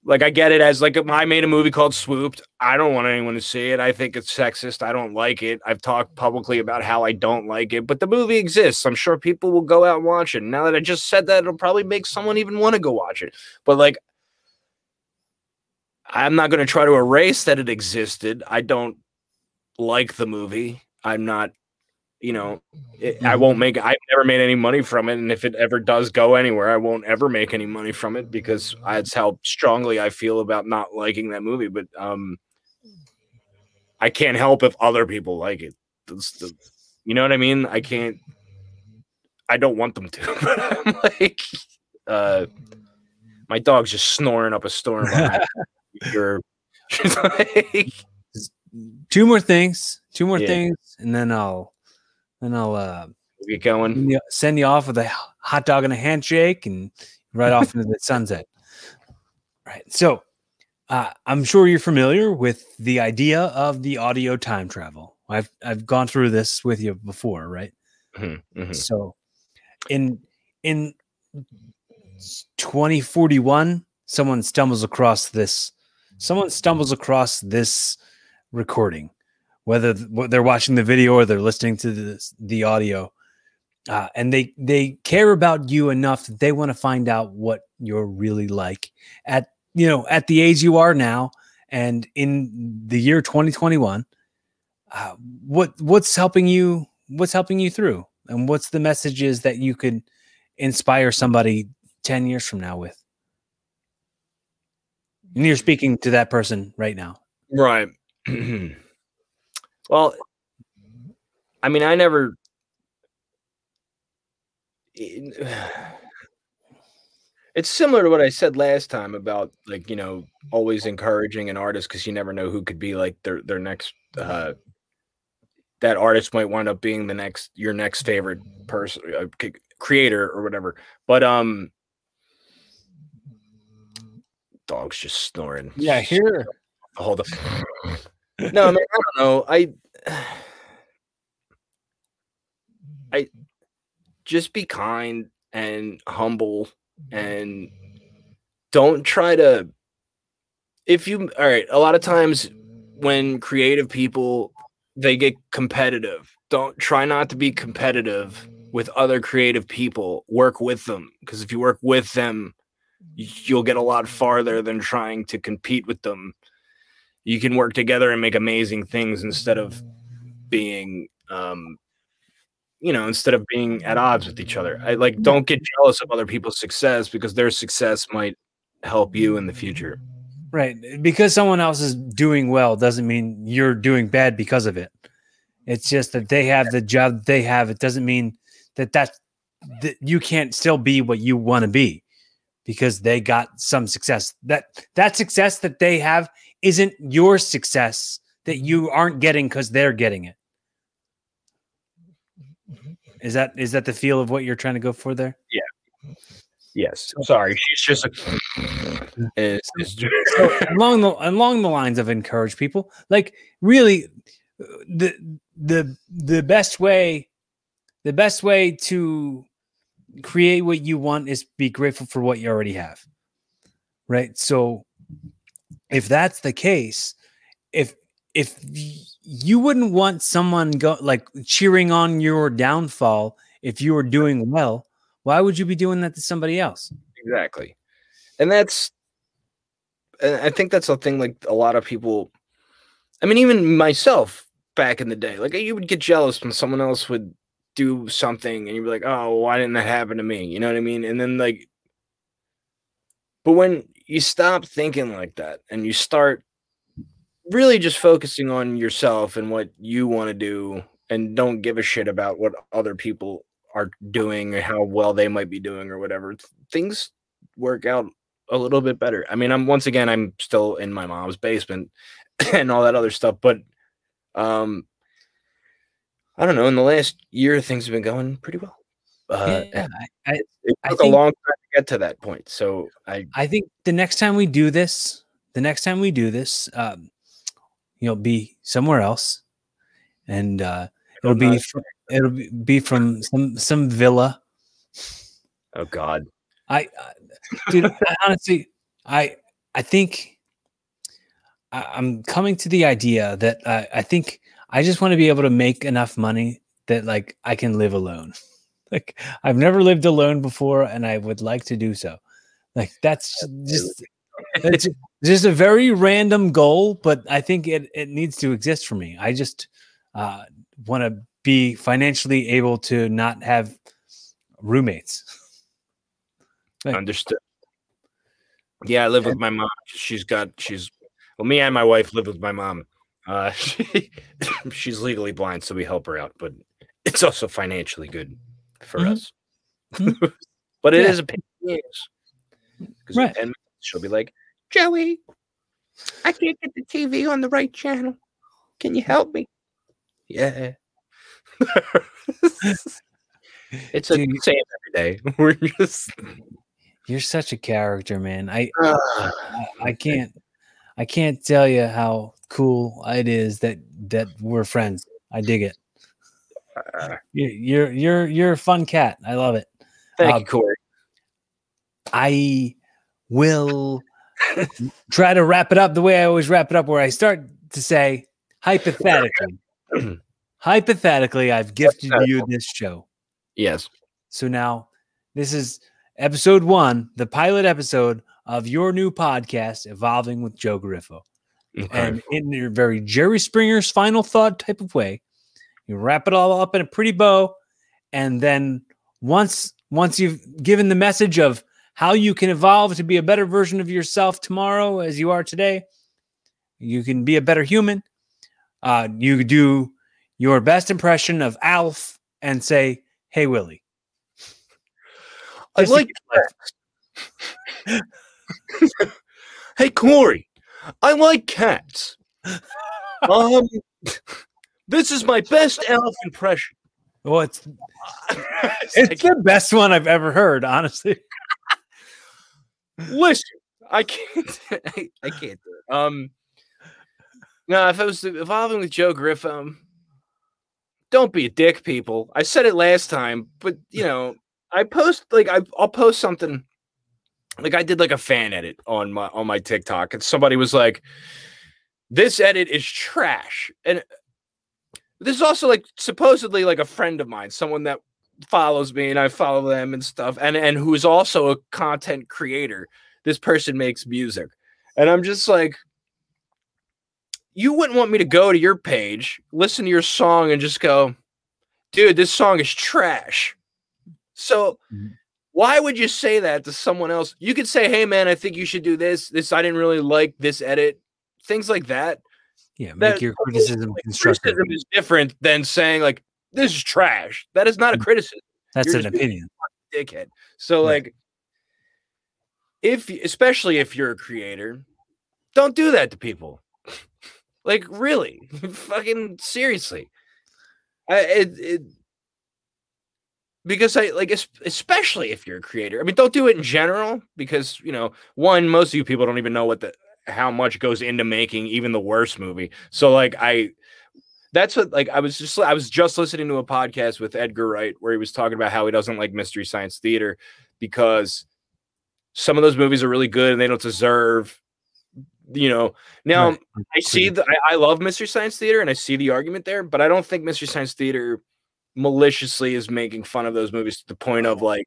like I get it as like I made a movie called Swooped. I don't want anyone to see it. I think it's sexist. I don't like it. I've talked publicly about how I don't like it, but the movie exists. I'm sure people will go out and watch it. Now that I just said that, it'll probably make someone even want to go watch it. But like, I'm not going to try to erase that it existed. I don't like the movie. I'm not, you know, it, I won't make. I've never made any money from it, and if it ever does go anywhere, I won't ever make any money from it because that's how strongly I feel about not liking that movie. But um, I can't help if other people like it. The, you know what I mean? I can't. I don't want them to, but I'm like, uh, my dog's just snoring up a storm. You're like, two more things two more Yeah. things and then i'll then i'll uh get going. send you- send you off with a hot dog and a handshake and right off into the sunset right so uh, i'm sure you're familiar with the idea of the audio time travel i've i've gone through this with you before right Mhm, mhm. so in in 2041 someone stumbles across this someone stumbles across this recording whether they're watching the video or they're listening to the, the audio uh, and they they care about you enough that they want to find out what you're really like at you know at the age you are now and in the year 2021 uh, what what's helping you what's helping you through? And what's the messages that you could inspire somebody 10 years from now with? And you're speaking to that person right now. Right. well, I mean, I never. It's similar to what I said last time about like you know always encouraging an artist because you never know who could be like their their next. uh That artist might wind up being the next your next favorite person, uh, c- creator or whatever. But um, dog's just snoring. Yeah here Hold up. No, man, I don't know. I, I just be kind and humble mm-hmm. and don't try to if you all right a lot of times when creative people they get competitive don't try not to be competitive with other creative people. Work with them because if you work with them you'll get a lot farther than trying to compete with them you can work together and make amazing things instead of being um you know instead of being at odds with each other i like don't get jealous of other people's success because their success might help you in the future Right. Because someone else is doing well doesn't mean you're doing bad because of it. It's just that they have the job they have. It doesn't mean that that's that you can't still be what you want to be because they got some success. That that success that they have isn't your success that you aren't getting because they're getting it. Is that is that the feel of what you're trying to go for there? Yeah. Yes sorry she's just a it's, it's just, so along the along the lines of encourage people like really the the the best way the best way to create what you want is be grateful for what you already have right so if that's the case if if you wouldn't want someone go like cheering on your downfall if you were doing well why would you be doing that to somebody else? Exactly. And that's and i think that's a thing like a lot of people i mean even myself back in the day like you would get jealous when someone else would do something and you'd be like oh why didn't that happen to me? You know what i mean? And then like but when you stop thinking like that and you start really just focusing on yourself and what you want to do and don't give a shit about what other people are doing or how well they might be doing or whatever things work out a little bit better. I mean i'm once again i'm still in my mom's basement and all that other stuff but um i don't know in the last year things have been going pretty well. Uh yeah I, I, it I took a long time get to that point so i I think the next time we do this, the next time we do this, um, you'll be somewhere else, and uh, it'll be not- it'll be- be from some some villa. oh god I, I dude, I honestly, I I think I, I'm coming to the idea that I, I think I just want to be able to make enough money that like I can live alone. Like I've never lived alone before, and I would like to do so. Like that's just it's just a very random goal, but I think it it needs to exist for me. I just uh, want to be financially able to not have roommates. Right. Understood. Yeah, I live with my mom. She's got she's well, me and my wife live with my mom. Uh, she, she's legally blind, so we help her out, but it's also financially good for Mhm. us. Mhm. but it Yeah. is a pain in the ass. 'Cause Right. in 10 minutes, she'll be like, Joey, I can't get the TV on the right channel. Can you help me? Yeah. it's a Dude. same every day. We're just You're such a character, man. I I, I can't I can't tell you how cool it is that that we're friends. I dig it. Uh, You- You're you're you're a fun cat. I love it. thank Uh, you, Corey. I will try to wrap it up the way I always wrap it up, where I start to say hypothetically. hypothetically, I've gifted you this show. Yes. So now this is episode one, the pilot episode of your new podcast, Evolving with Joe Griffo. Okay. And in your very Jerry Springer's final thought type of way, you wrap it all up in a pretty bow. And then once once you've given the message of how you can evolve to be a better version of yourself tomorrow as you are today, you can be a better human. Uh, you do your best impression of Alf and say, Hey Willie. I like life. Hey Corey, I like cats. um this is my best elf impression. Well, it's It's it's like, the best one I've ever heard, honestly. listen, I can't I, I can't do it. Um no, if I was evolving with Joe Griffin, don't be a dick, people. I said it last time, but you know, I post like I, I'll post something. Like I did like a fan edit on my on my TikTok, and somebody was like, "This edit is trash," and this is also like supposedly like a friend of mine, someone that follows me and I follow them and stuff, and and who is also a content creator. This person makes music, and I'm just like, you wouldn't want me to go to your page, listen to your song, and just go, dude, this song is trash. So. Mm-hmm. Why would you say that to someone else? You could say, "Hey, man, I think you should do this. This I didn't really like this edit." Things like that. Yeah, make that, your criticism like, constructive. Criticism is different than saying like this is trash. That is not a mm. criticism. That's You're an opinion. Dickhead. So right. like if especially if you're a creator, don't do that to people. like really, fucking seriously. I it, it because I like especially if you're a creator. I mean, don't do it in general because you know, one, most of you people don't even know what the how much goes into making even the worst movie. So like I that's what like I was just I was just listening to a podcast with Edgar Wright where he was talking about how he doesn't like mystery science theater because some of those movies are really good and they don't deserve you know now right. I see the I, I love mystery science theater and I see the argument there but I don't think mystery science theater maliciously is making fun of those movies to the point of like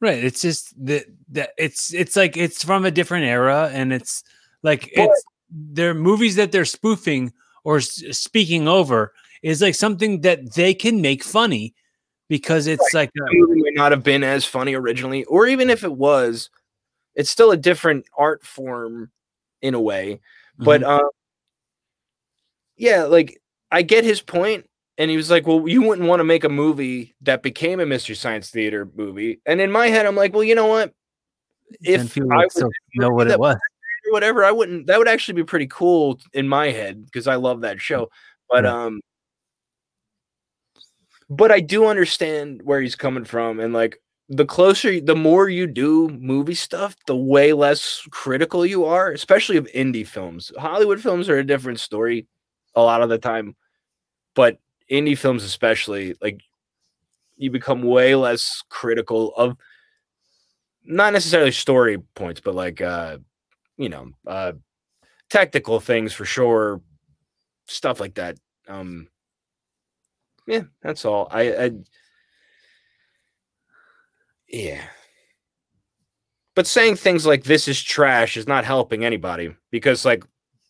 right it's just that that it's it's like it's from a different era and it's like but, it's they're movies that they're spoofing or speaking over is like something that they can make funny because it's right. like a, movie may not have been as funny originally, or even if it was, it's still a different art form in a way. But mm-hmm. um, yeah, like I get his point, and he was like, "Well, you wouldn't want to make a movie that became a mystery science theater movie." And in my head, I'm like, "Well, you know what? If I would know what it was." Or whatever, I wouldn't. That would actually be pretty cool in my head because I love that show. But um, but I do understand where he's coming from, and like the closer, the more you do movie stuff, the way less critical you are, especially of indie films. Hollywood films are a different story a lot of the time, but indie films, especially, like you become way less critical of not necessarily story points, but like uh you know, uh, technical things for sure, stuff like that. Um, yeah, that's all. I, I yeah. But saying things like this is trash is not helping anybody because like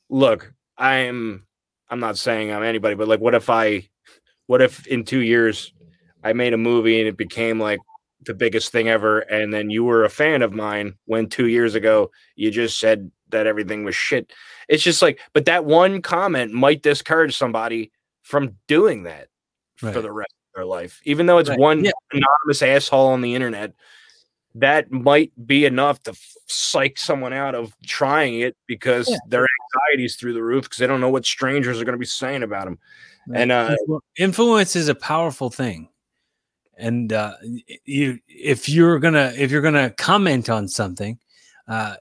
look, I'm I'm not saying I'm anybody, but like what if I what if in 2 years I made a movie and it became like the biggest thing ever and then you were a fan of mine when 2 years ago you just said that everything was shit it's just like but that one comment might discourage somebody from doing that right. for the rest of their life even though it's right. one yeah. anonymous asshole on the internet that might be enough to psych someone out of trying it because yeah. their anxiety is through the roof because they don't know what strangers are going to be saying about them right. and uh influence is a powerful thing and uh, you if you're gonna if you're gonna comment on something uh,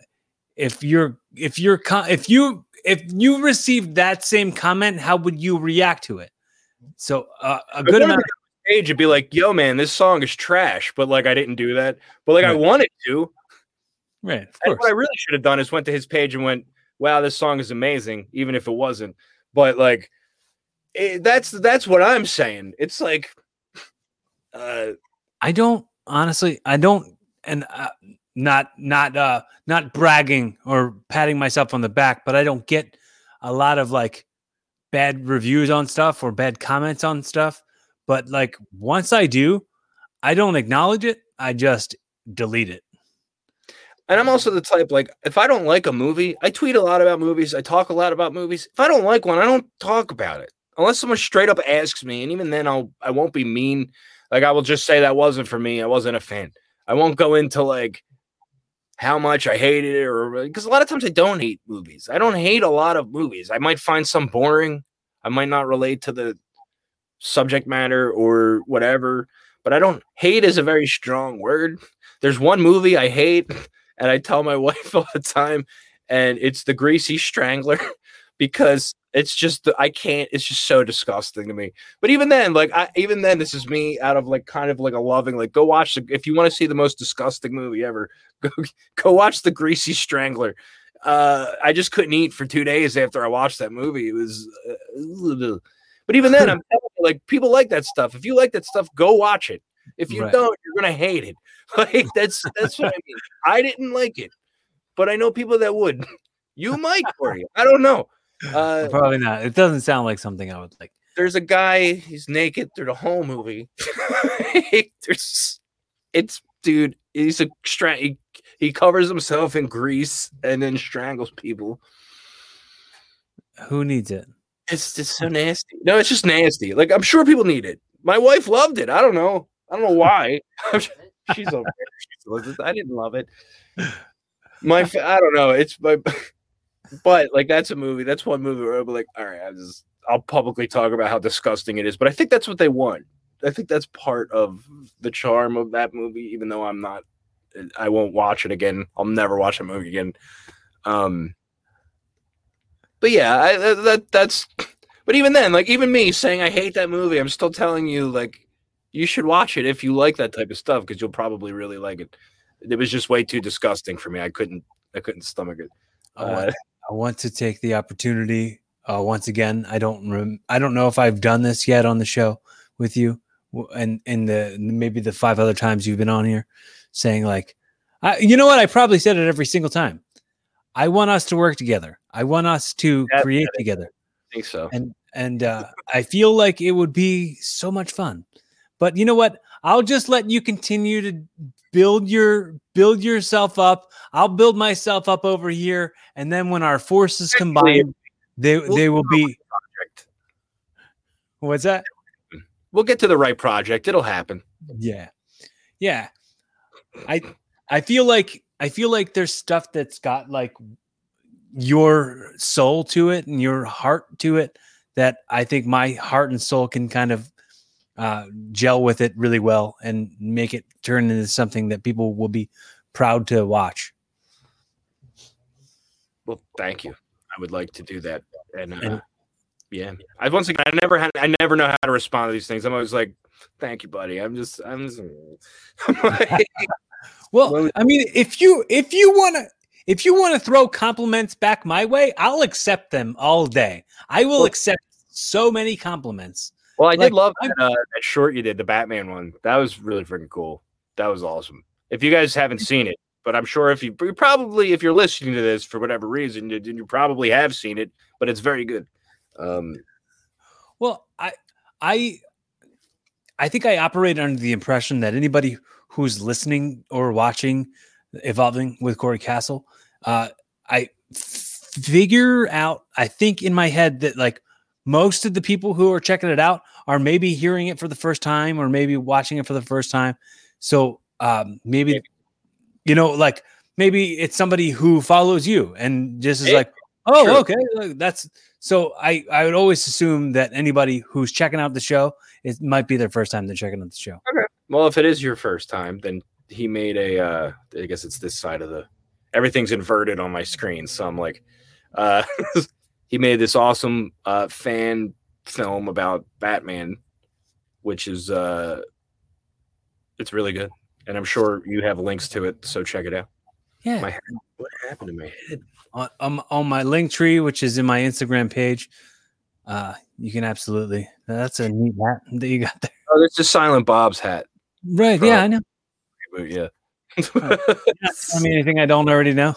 if you're if you're if you if you received that same comment how would you react to it? So uh, a good amount of page would be like yo man this song is trash but like i didn't do that. But like right. i wanted to. Right what i really should have done is went to his page and went wow this song is amazing even if it wasn't. But like it, that's that's what i'm saying. It's like uh, I don't honestly. I don't, and uh, not not uh not bragging or patting myself on the back, but I don't get a lot of like bad reviews on stuff or bad comments on stuff. But like once I do, I don't acknowledge it. I just delete it. And I'm also the type like if I don't like a movie, I tweet a lot about movies. I talk a lot about movies. If I don't like one, I don't talk about it unless someone straight up asks me, and even then, I'll I won't be mean like I will just say that wasn't for me. I wasn't a fan. I won't go into like how much I hated it or because a lot of times I don't hate movies. I don't hate a lot of movies. I might find some boring. I might not relate to the subject matter or whatever, but I don't hate is a very strong word. There's one movie I hate, and I tell my wife all the time, and it's The Greasy Strangler because It's just I can't. It's just so disgusting to me. But even then, like I even then, this is me out of like kind of like a loving like go watch the if you want to see the most disgusting movie ever, go go watch the Greasy Strangler. Uh, I just couldn't eat for two days after I watched that movie. It was, uh, but even then, I'm telling you, like people like that stuff. If you like that stuff, go watch it. If you Right. don't, you're gonna hate it. Like that's that's what I mean. I didn't like it, but I know people that would. You might, Corey. I don't know. Uh, Probably not. It doesn't sound like something I would like. there's a guy. He's naked through the whole movie. there's, it's dude. He's a stra- he, he covers himself in grease and then strangles people. Who needs it? It's just so nasty. No, it's just nasty. Like I'm sure people need it. My wife loved it. I don't know. I don't know why. She's over there. She loves it. I didn't love it. My, I don't know. It's my, but like that's a movie. That's one movie where I'll be like, all right, I just I'll publicly talk about how disgusting it is. But I think that's what they want. I think that's part of the charm of that movie. Even though I'm not, I won't watch it again. I'll never watch a movie again. Um, but yeah, I, that, that that's. But even then, like even me saying I hate that movie, I'm still telling you like you should watch it if you like that type of stuff because you'll probably really like it. It was just way too disgusting for me. I couldn't. I couldn't stomach it. Uh, I want to take the opportunity uh, once again. I don't rem- I don't know if I've done this yet on the show with you, and in the maybe the five other times you've been on here, saying like, I, you know what? I probably said it every single time. I want us to work together. I want us to Yeah, create together, I think so. and and uh, I feel like it would be so much fun. But you know what? I'll just let you continue to build your build yourself up. I'll build myself up over here, and then when our forces combine, they they will be. What's that? We'll get to the right project. It'll happen. Yeah, yeah. I I feel like I feel like there's stuff that's got like your soul to it and your heart to it that I think my heart and soul can kind of uh, gel with it really well and make it turn into something that people will be proud to watch. Well, thank you. I would like to do that. And, uh, And- yeah, I once again, I never had, I never know how to respond to these things. I'm always like, thank you, buddy. I'm just, I'm just, I'm like, Well, I mean, if you if you want to if you want to throw compliments back my way, I'll accept them all day. I will accept so many compliments. Well, I Like, did love that, uh, that short you did, the Batman one. That was really freaking cool. That was awesome. If you guys haven't seen it, but I'm sure if you you probably, if you're listening to this for whatever reason, you, you probably have seen it, but it's very good. Um, Well, I I I think I operate under the impression that anybody who's listening or watching Evolving with Corey Castle, uh, I f- figure out, I think in my head that like most of the people who are checking it out are maybe hearing it for the first time or maybe watching it for the first time. So um, maybe, Maybe. you know, like maybe it's somebody who follows you and just is Maybe. like, oh, True. okay, like, that's so. I I would always assume that anybody who's checking out the show, it might be their first time they're checking out the show. Okay. Well, if it is your first time, then he made a. Uh, I guess it's this side of the. Everything's inverted on my screen, so I'm like, uh, he made this awesome uh, fan film about Batman, which is uh, it's really good, and I'm sure you have links to it, so check it out. Yeah, My what happened to my head? on, on, on my Linktree, which is in my Instagram page. Uh, you can absolutely. That's a neat hat that you got there. Oh, that's just Silent Bob's hat. Right? From- Yeah, I know. But yeah, You're not telling me anything I don't already know.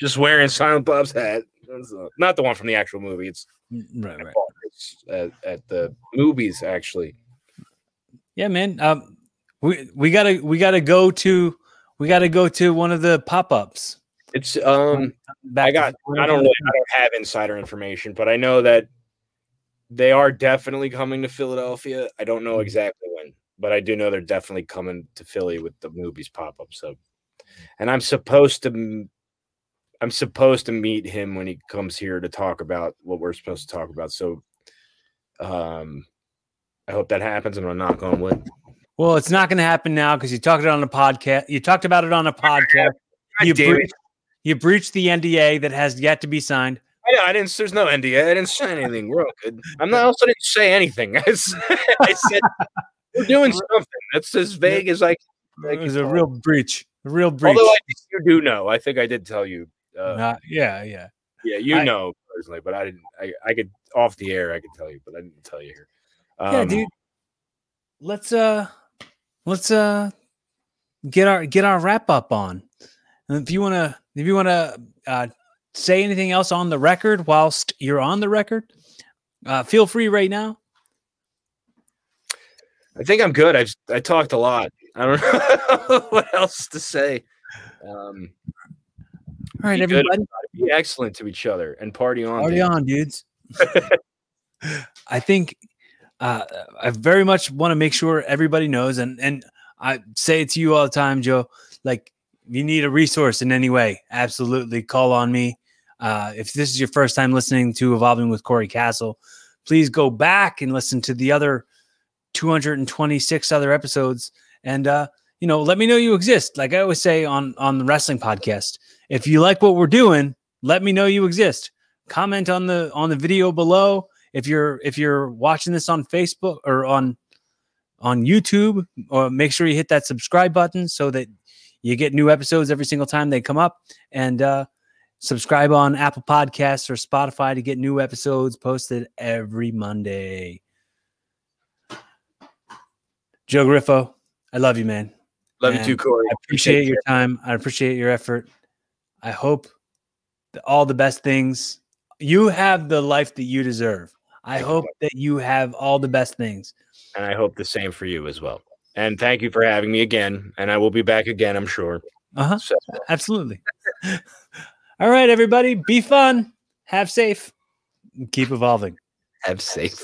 just wearing Silent Bob's hat. Uh, not the one from the actual movie. It's Right, right. At, at the Mooby's actually. Yeah, man. Um, we we gotta we gotta go to we gotta go to one of the pop ups. It's um I got I don't really I don't have insider information, but I know that they are definitely coming to Philadelphia. I don't know exactly when, but I do know they're definitely coming to Philly with the Mooby's pop up. So, and I'm supposed to I'm supposed to meet him when he comes here to talk about what we're supposed to talk about. So, um, I hope that happens, and I'm knock on wood. Well, it's not going to happen now because you talked it on a podcast. You talked about it on a podcast. You breached, you breached the NDA that has yet to be signed. I I didn't. There's no NDA. I didn't say anything. We're all good. I'm not. Also didn't say anything. I said, I said we're doing something. That's as vague as I. can. It was a real breach. A real breach. Although I you do know. I think I did tell you. Uh, Uh, yeah, yeah. yeah, you I- know personally, but I didn't. I, I could off the air. I could tell you, but I didn't tell you here. yeah, Um, dude. Let's uh let's uh get our get our wrap up on. And if you wanna if you wanna uh say anything else on the record whilst you're on the record, uh feel free right now. I think I'm good. I've I talked a lot. I don't know what else to say. Um, All right, Be everybody. be excellent to each other and party on. Party dude. on, dudes. I think uh, I very much want to make sure everybody knows, and and I say it to you all the time, Joe. Like, you need a resource in any way, absolutely call on me. Uh, if this is your first time listening to Evolving with Corey Castle, please go back and listen to the other 226 other episodes, and uh, you know, let me know you exist. Like I always say on on the wrestling podcast, if you like what we're doing, let me know you exist comment on the on the video below if you're if you're watching this on facebook or on on youtube or make sure you hit that subscribe button so that you get new episodes every single time they come up and uh subscribe on apple podcasts or spotify to get new episodes posted every monday joe griffo i love you man Love you too, Corey. I appreciate your time. I appreciate your effort. I hope that all the best things. You have the life that you deserve. I hope that you have all the best things. and I hope the same for you as well. And thank you for having me again. And I will be back again, I'm sure. Uh huh. So, Absolutely. all right, everybody. Be fun. Have safe. Keep evolving. have safe.